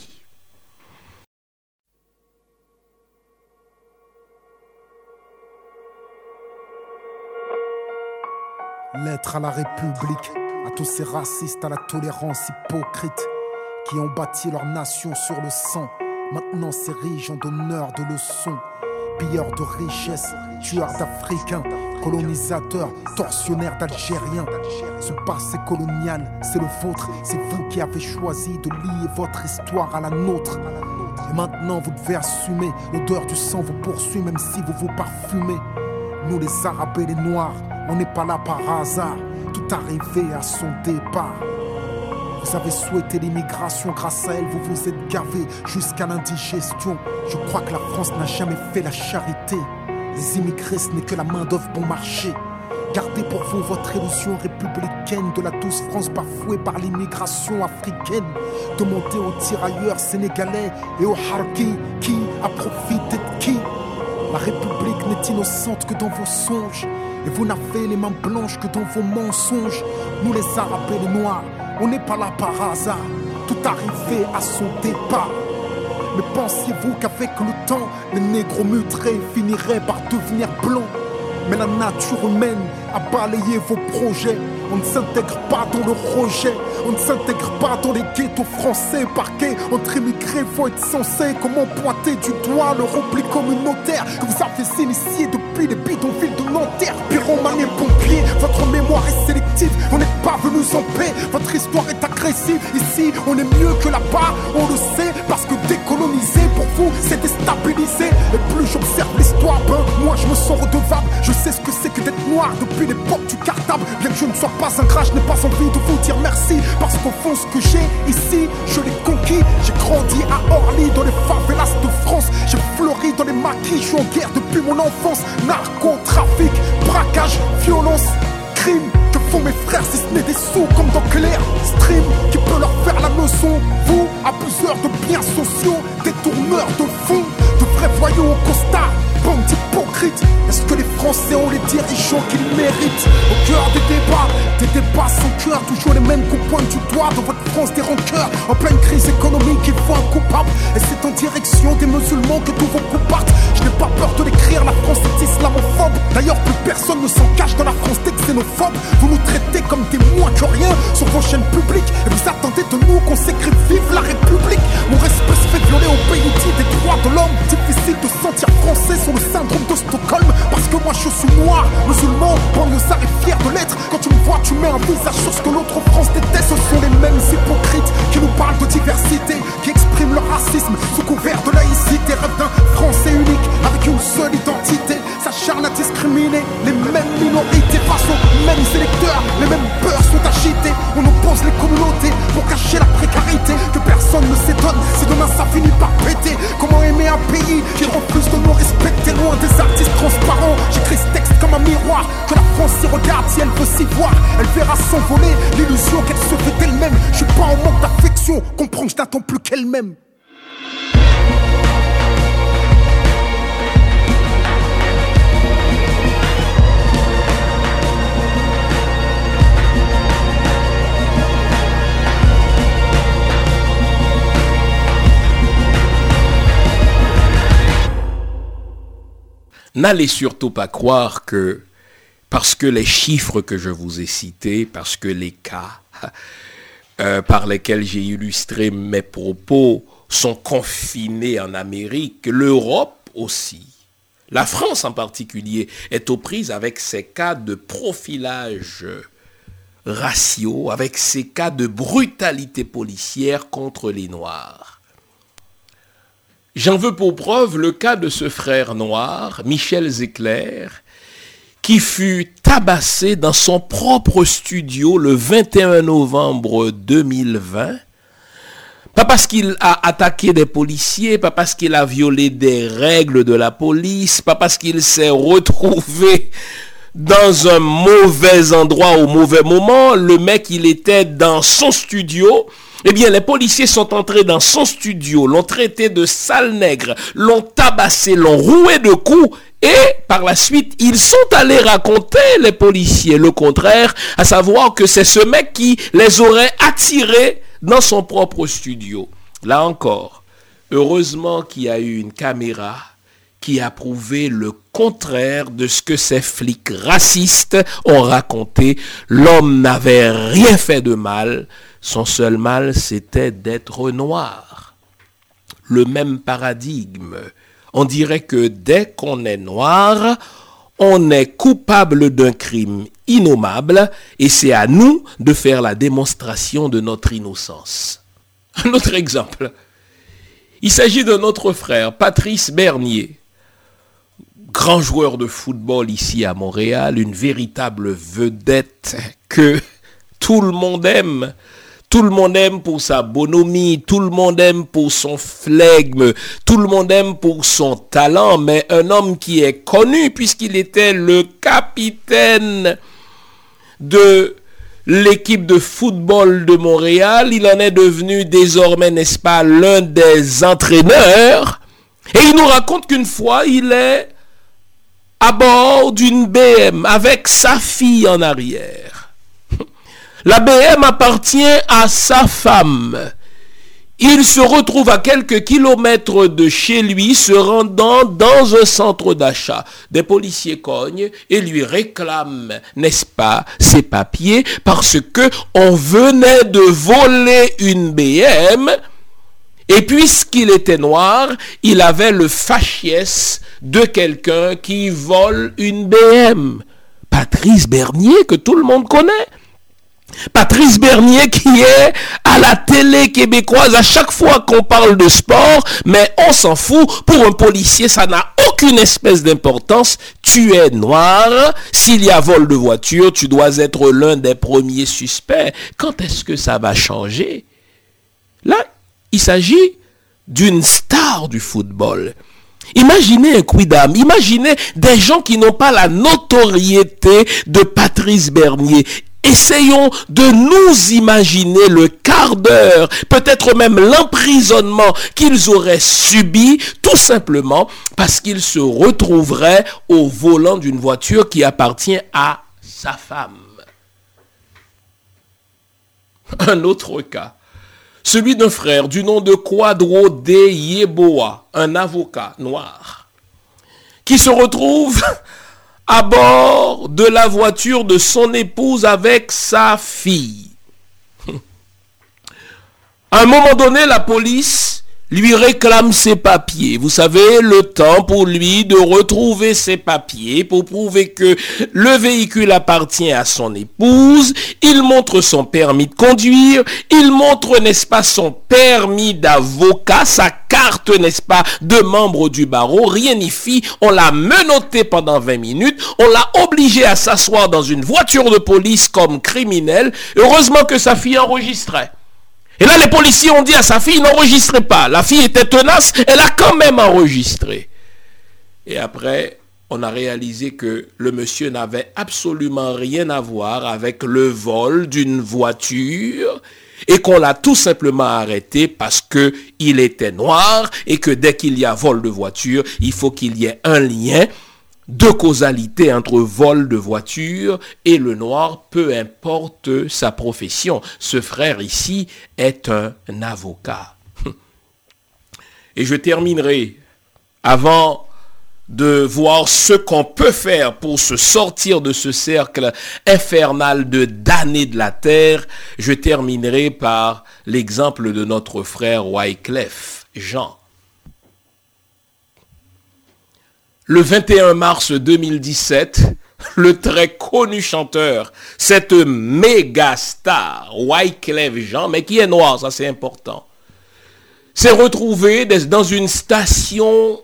[SPEAKER 3] Lettre à la République à tous ces racistes à la tolérance hypocrite qui ont bâti leur nation sur le sang, maintenant s'érigent en donneurs de leçons, pilleurs de richesses, tueurs d'Africains, colonisateurs, tortionnaires d'Algériens. Ce passé colonial, c'est le vôtre, c'est vous qui avez choisi de lier votre histoire à la nôtre. Et maintenant vous devez assumer, l'odeur du sang vous poursuit même si vous vous parfumez. Nous les Arabes et les Noirs, on n'est pas là par hasard tout arrivé à son départ. Vous avez souhaité l'immigration, grâce à elle, vous vous êtes gavé jusqu'à l'indigestion. Je crois que la France n'a jamais fait la charité. Les immigrés, ce n'est que la main-d'œuvre bon marché. Gardez pour vous votre illusion républicaine de la douce France bafouée par l'immigration africaine. Demandez aux tirailleurs sénégalais et aux harkis qui a profité de qui. La République n'est innocente que dans vos songes. Et vous n'avez les mains blanches que dans vos mensonges. Nous les Arabes et Noirs, on n'est pas là par hasard. Tout arrivé à son départ. Mais pensiez-vous qu'avec le temps, les négros mutrés finiraient par devenir blancs? Mais la nature humaine a balayé vos projets. On ne s'intègre pas dans le rejet. On ne s'intègre pas dans les ghettos français parqués. Entre immigrés, faut être censé. Comment pointer du doigt le repli communautaire que vous avez initié depuis les bidonvilles de Nanterre. Pyromane et pompier, votre mémoire est sélective. On n'est pas venus en paix. Votre histoire est agressive. Ici, on est mieux que là-bas. On le sait parce que décoloniser pour vous, c'est déstabiliser. Et plus j'observe l'histoire, ben, moi je me sens redevable. Je sais ce que c'est que d'être noir depuis l'époque du cartable. Bien que je ne sois pas un crash, je n'ai pas envie de vous dire merci. Parce qu'au fond, ce que j'ai ici, je l'ai conquis. J'ai grandi à Orly, dans les favelas de France. J'ai fleuri dans les maquis, je suis en guerre depuis mon enfance. Narcotrafic, braquage, violence, crime. Que font mes frères si ce n'est des sous comme dans Claire Stream qui peut leur faire la leçon. Vous, abuseurs de biens sociaux, détourneurs de fonds, de vrais voyous au costard Est-ce que les Français ont les dirigeants qu'ils méritent? Au cœur des débats, des débats sans cœur, toujours les mêmes qu'on pointe du doigt dans votre France des rancœurs. En pleine crise économique, il faut un coupable. Et c'est en direction des musulmans que tous vos coups. Je n'ai pas peur de l'écrire, la France est islamophobe. D'ailleurs, plus personne ne s'en cache dans la France des xénophobes. Vous nous traitez comme des moins que rien sur vos chaînes publiques. Et vous attendez de nous qu'on s'écrit vive la République. Mon respect se fait violer au pays des droits de l'homme syndrome de Stockholm Parce que moi je suis noir, musulman, banlieusard et fier de l'être. Quand tu me vois tu mets un visage sur ce que l'autre France déteste. Ce sont les mêmes hypocrites qui nous parlent de diversité Qui expriment leur racisme sous couvert de laïcité. Rêve d'un français unique qu'une seule identité s'acharne à discriminer les mêmes minorités face aux mêmes électeurs, les mêmes peurs sont agitées. On oppose les communautés pour cacher la précarité que personne ne s'étonne si demain ça finit par péter. Comment aimer un pays qui refuse de nous respecter loin des artistes transparents? J'écris ce texte comme un miroir que la France s'y regarde si elle veut s'y voir. Elle verra s'envoler l'illusion qu'elle se fait elle-même. Je suis pas en manque d'affection, comprends, je n'attends plus qu'elle-même.
[SPEAKER 1] N'allez surtout pas croire que parce que les chiffres que je vous ai cités, parce que les cas euh, par lesquels j'ai illustré mes propos sont confinés en Amérique, l'Europe aussi, la France en particulier, est aux prises avec ces cas de profilage raciaux, avec ces cas de brutalité policière contre les Noirs. J'en veux pour preuve le cas de ce frère noir, Michel Zecler, qui fut tabassé dans son propre studio le 21 novembre 2020. Pas parce qu'il a attaqué des policiers, pas parce qu'il a violé des règles de la police, pas parce qu'il s'est retrouvé dans un mauvais endroit au mauvais moment. Le mec, il était dans son studio. Eh bien, les policiers sont entrés dans son studio, l'ont traité de sale nègre, l'ont tabassé, l'ont roué de coups et par la suite, ils sont allés raconter, les policiers, le contraire, à savoir que c'est ce mec qui les aurait attirés dans son propre studio. Là encore, heureusement qu'il y a eu une caméra qui a prouvé le contraire de ce que ces flics racistes ont raconté. L'homme n'avait rien fait de mal. Son seul mal, c'était d'être noir. Le même paradigme on dirait que dès qu'on est noir, on est coupable d'un crime innommable et c'est à nous de faire la démonstration de notre innocence. Un autre exemple. Il s'agit de notre frère, Patrice Bernier, grand joueur de football ici à Montréal, une véritable vedette que tout le monde aime. Tout le monde aime pour sa bonhomie, tout le monde aime pour son flegme, tout le monde aime pour son talent, mais un homme qui est connu puisqu'il était le capitaine de l'équipe de football de Montréal, il en est devenu désormais, n'est-ce pas, l'un des entraîneurs, et il nous raconte qu'une fois, il est à bord d'une BM avec sa fille en arrière. La BM appartient à sa femme. Il se retrouve à quelques kilomètres de chez lui, se rendant dans un centre d'achat. Des policiers cognent et lui réclament, n'est-ce pas, ses papiers parce que on venait de voler une BM. Et puisqu'il était noir, il avait le faciès de quelqu'un qui vole une BM. Patrice Bernier, que tout le monde connaît. Patrice Bernier qui est à la télé québécoise à chaque fois qu'on parle de sport, mais on s'en fout. Pour un policier, ça n'a aucune espèce d'importance. Tu es noir. S'il y a vol de voiture, tu dois être l'un des premiers suspects. Quand est-ce que ça va changer? Là, il s'agit d'une star du football. Imaginez un quidam, imaginez des gens qui n'ont pas la notoriété de Patrice Bernier. Essayons de nous imaginer le quart d'heure, peut-être même l'emprisonnement qu'ils auraient subi, tout simplement parce qu'ils se retrouveraient au volant d'une voiture qui appartient à sa femme. Un autre cas, celui d'un frère du nom de Quadro de Yeboa, un avocat noir, qui se retrouve à bord de la voiture de son épouse avec sa fille. À un moment donné, la police lui réclame ses papiers. Vous savez, le temps pour lui de retrouver ses papiers pour prouver que le véhicule appartient à son épouse. Il montre son permis de conduire. Il montre, n'est-ce pas, son permis d'avocat, sa carte, n'est-ce pas, de membre du barreau. Rien n'y fit. On l'a menotté pendant 20 minutes. On l'a obligé à s'asseoir dans une voiture de police comme criminel. Heureusement que sa fille enregistrait. Et là, les policiers ont dit à sa fille, n'enregistrez pas. La fille était tenace, elle a quand même enregistré. Et après, on a réalisé que le monsieur n'avait absolument rien à voir avec le vol d'une voiture et qu'on l'a tout simplement arrêté parce que il était noir et que dès qu'il y a vol de voiture, il faut qu'il y ait un lien de causalité entre vol de voiture et le noir, peu importe sa profession. Ce frère ici est un avocat. Et je terminerai avant de voir ce qu'on peut faire pour se sortir de ce cercle infernal de damnés de la terre, je terminerai par l'exemple de notre frère Wyclef, Jean. Le 21 mars 2017, le très connu chanteur, cette méga star, Wyclef Jean, mais qui est noir, ça c'est important, s'est retrouvé dans une station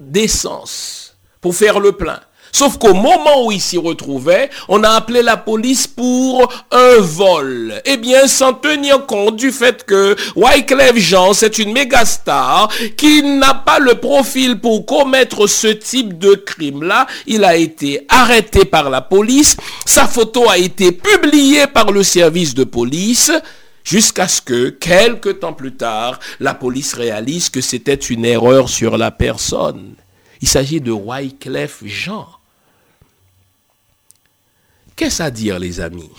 [SPEAKER 1] d'essence pour faire le plein. Sauf qu'au moment où il s'y retrouvait, on a appelé la police pour un vol. Eh bien, sans tenir compte du fait que Wyclef Jean, c'est une méga star qui n'a pas le profil pour commettre ce type de crime-là, il a été arrêté par la police. Sa photo a été publiée par le service de police jusqu'à ce que, quelque temps plus tard, la police réalise que c'était une erreur sur la personne. Il s'agit de Wyclef Jean. Qu'est-ce à dire, les amis?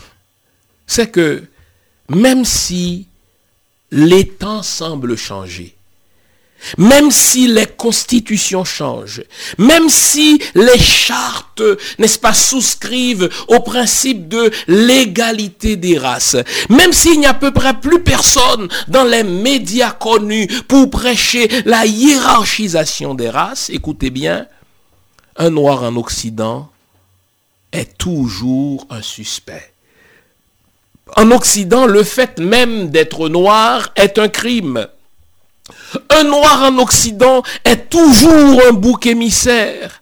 [SPEAKER 1] C'est que même si les temps semblent changer, même si les constitutions changent, même si les chartes, n'est-ce pas, souscrivent au principe de l'égalité des races, même s'il n'y a à peu près plus personne dans les médias connus pour prêcher la hiérarchisation des races, écoutez bien, un noir en Occident est toujours un suspect. En Occident, le fait même d'être noir est un crime. Un noir en Occident est toujours un bouc émissaire.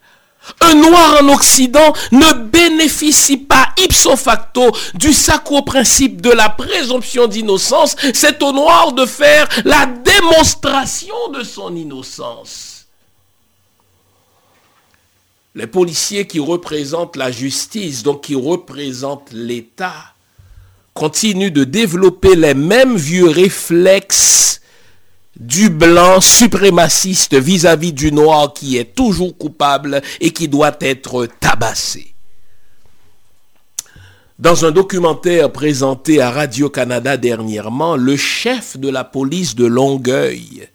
[SPEAKER 1] Un noir en Occident ne bénéficie pas ipso facto du sacro principe de la présomption d'innocence. C'est au noir de faire la démonstration de son innocence. Les policiers qui représentent la justice, donc qui représentent l'État, continuent de développer les mêmes vieux réflexes du blanc suprémaciste vis-à-vis du noir qui est toujours coupable et qui doit être tabassé. Dans un documentaire présenté à Radio-Canada dernièrement, le chef de la police de Longueuil,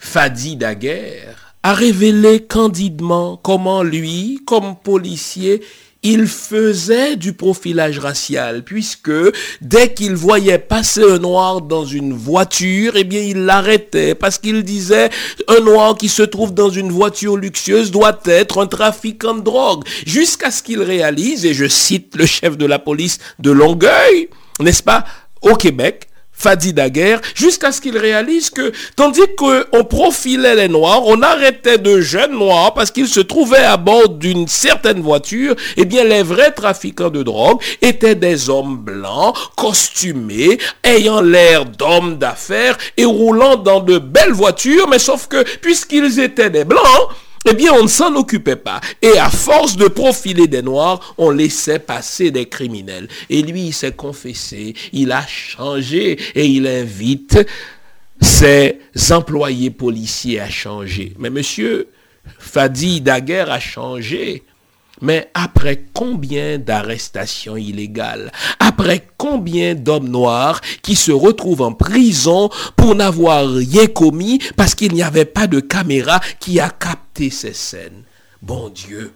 [SPEAKER 1] Fadi Daguerre, a révélé candidement comment lui, comme policier, il faisait du profilage racial, puisque dès qu'il voyait passer un noir dans une voiture, eh bien, il l'arrêtait, parce qu'il disait, un noir qui se trouve dans une voiture luxueuse doit être un trafiquant de drogue, jusqu'à ce qu'il réalise, et je cite le chef de la police de Longueuil, n'est-ce pas, au Québec, Fadi Daguerre, jusqu'à ce qu'il réalise que, tandis qu'on profilait les Noirs, on arrêtait de jeunes Noirs parce qu'ils se trouvaient à bord d'une certaine voiture, eh bien, les vrais trafiquants de drogue étaient des hommes blancs, costumés, ayant l'air d'hommes d'affaires et roulant dans de belles voitures, mais sauf que, puisqu'ils étaient des blancs, eh bien, on ne s'en occupait pas. Et à force de profiler des Noirs, on laissait passer des criminels. Et lui, il s'est confessé, il a changé et il invite ses employés policiers à changer. Mais monsieur Fadi Daguerre a changé. Mais après combien d'arrestations illégales? Après combien d'hommes noirs qui se retrouvent en prison pour n'avoir rien commis parce qu'il n'y avait pas de caméra qui a capté ces scènes? Bon Dieu,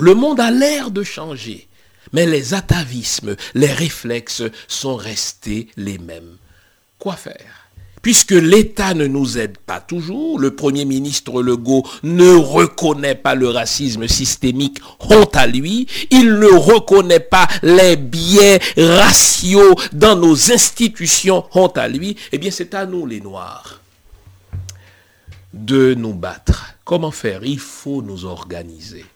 [SPEAKER 1] le monde a l'air de changer, mais les atavismes, les réflexes sont restés les mêmes. Quoi faire? Puisque l'État ne nous aide pas toujours, le Premier ministre Legault ne reconnaît pas le racisme systémique, honte à lui, il ne reconnaît pas les biais raciaux dans nos institutions, honte à lui, eh bien c'est à nous les Noirs de nous battre. Comment faire? Il faut nous organiser.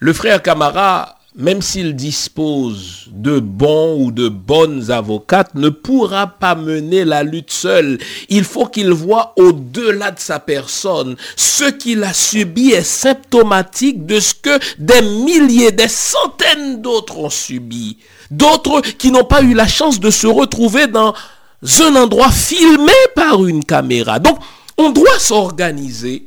[SPEAKER 1] Le frère Camara même s'il dispose de bons ou de bonnes avocates, ne pourra pas mener la lutte seul. Il faut qu'il voit au-delà de sa personne. Ce qu'il a subi est symptomatique de ce que des milliers, des centaines d'autres ont subi. D'autres qui n'ont pas eu la chance de se retrouver dans un endroit filmé par une caméra. Donc, on doit s'organiser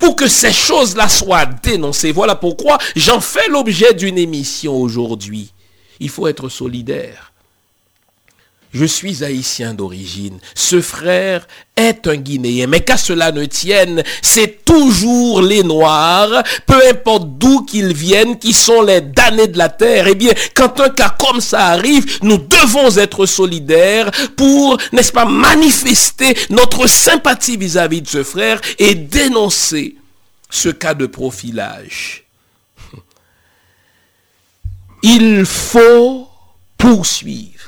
[SPEAKER 1] pour que ces choses-là soient dénoncées. Voilà pourquoi j'en fais l'objet d'une émission aujourd'hui. Il faut être solidaire. Je suis haïtien d'origine. Ce frère est un Guinéen. Mais qu'à cela ne tienne, c'est toujours les Noirs, peu importe d'où qu'ils viennent, qui sont les damnés de la terre. Eh bien, quand un cas comme ça arrive, nous devons être solidaires pour, n'est-ce pas, manifester notre sympathie vis-à-vis -vis de ce frère et dénoncer ce cas de profilage. Il faut poursuivre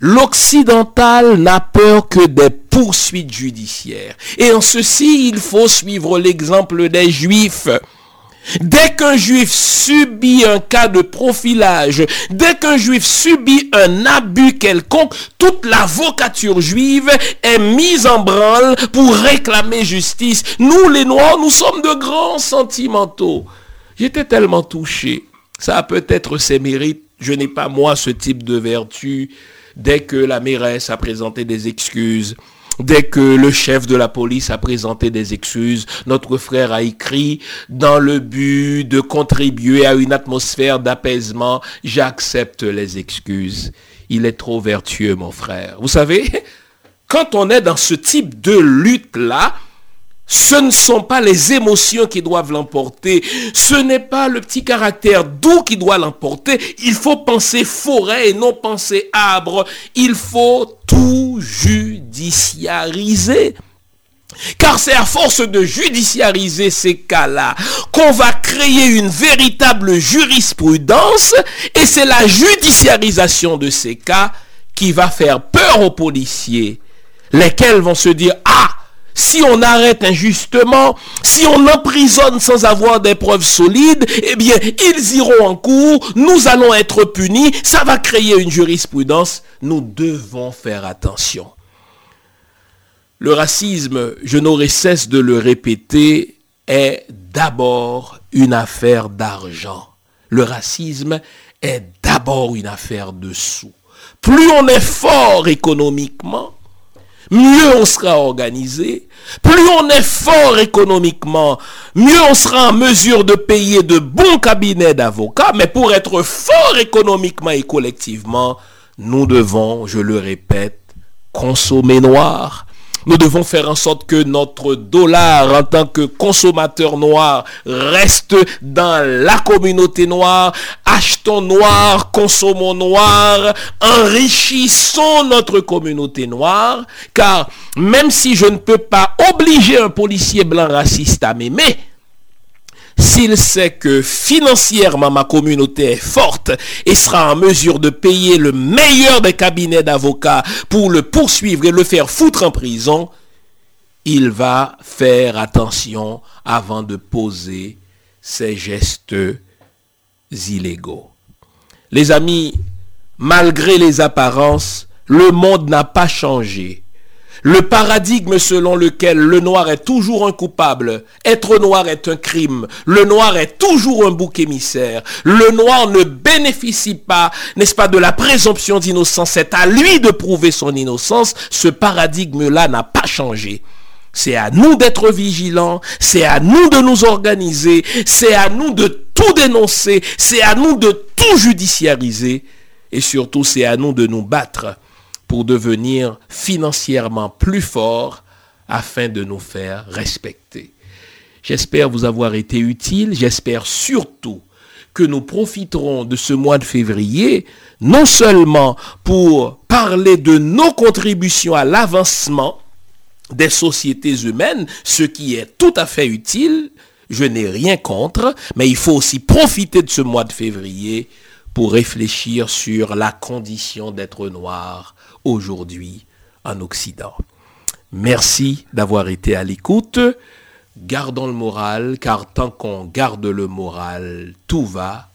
[SPEAKER 1] L'occidental n'a peur que des poursuites judiciaires. Et en ceci, il faut suivre l'exemple des juifs. Dès qu'un juif subit un cas de profilage, dès qu'un juif subit un abus quelconque, toute l'avocature juive est mise en branle pour réclamer justice. Nous, les Noirs, nous sommes de grands sentimentaux. J'étais tellement touché. Ça a peut-être ses mérites. Je n'ai pas, moi, ce type de vertu dès que la mairesse a présenté des excuses, dès que le chef de la police a présenté des excuses, notre frère a écrit dans le but de contribuer à une atmosphère d'apaisement, j'accepte les excuses. Il est trop vertueux, mon frère. Vous savez, quand on est dans ce type de lutte-là, ce ne sont pas les émotions qui doivent l'emporter. Ce n'est pas le petit caractère doux qui doit l'emporter. Il faut penser forêt et non penser arbre. Il faut tout judiciariser. Car c'est à force de judiciariser ces cas-là qu'on va créer une véritable jurisprudence et c'est la judiciarisation de ces cas qui va faire peur aux policiers, lesquels vont se dire, ah, si on arrête injustement, si on emprisonne sans avoir des preuves solides, eh bien, ils iront en cours, nous allons être punis, ça va créer une jurisprudence. Nous devons faire attention. Le racisme, je n'aurai cesse de le répéter, est d'abord une affaire d'argent. Le racisme est d'abord une affaire de sous. Plus on est fort économiquement, mieux on sera organisé. Plus on est fort économiquement, mieux on sera en mesure de payer de bons cabinets d'avocats. Mais pour être fort économiquement et collectivement, nous devons, je le répète, consommer noir, nous devons faire en sorte que notre dollar en tant que consommateur noir reste dans la communauté noire. Achetons noir, consommons noir, enrichissons notre communauté noire. Car même si je ne peux pas obliger un policier blanc raciste à m'aimer, s'il sait que financièrement ma communauté est forte et sera en mesure de payer le meilleur des cabinets d'avocats pour le poursuivre et le faire foutre en prison, il va faire attention avant de poser ses gestes illégaux. Les amis, malgré les apparences, le monde n'a pas changé. Le paradigme selon lequel le noir est toujours un coupable, être noir est un crime, le noir est toujours un bouc émissaire, le noir ne bénéficie pas, n'est-ce pas, de la présomption d'innocence, c'est à lui de prouver son innocence, ce paradigme-là n'a pas changé. C'est à nous d'être vigilants, c'est à nous de nous organiser, c'est à nous de tout dénoncer, c'est à nous de tout judiciariser, et surtout c'est à nous de nous battre pour devenir financièrement plus fort afin de nous faire respecter. J'espère vous avoir été utile. J'espère surtout que nous profiterons de ce mois de février, non seulement pour parler de nos contributions à l'avancement des sociétés humaines, ce qui est tout à fait utile, je n'ai rien contre, mais il faut aussi profiter de ce mois de février pour réfléchir sur la condition d'être noir aujourd'hui en Occident. Merci d'avoir été à l'écoute. Gardons le moral, car tant qu'on garde le moral, tout va.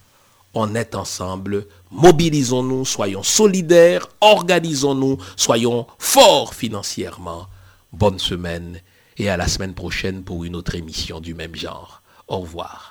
[SPEAKER 1] on est ensemble, mobilisons-nous, soyons solidaires, organisons-nous, soyons forts financièrement. Bonne semaine et à la semaine prochaine pour une autre émission du même genre. Au revoir.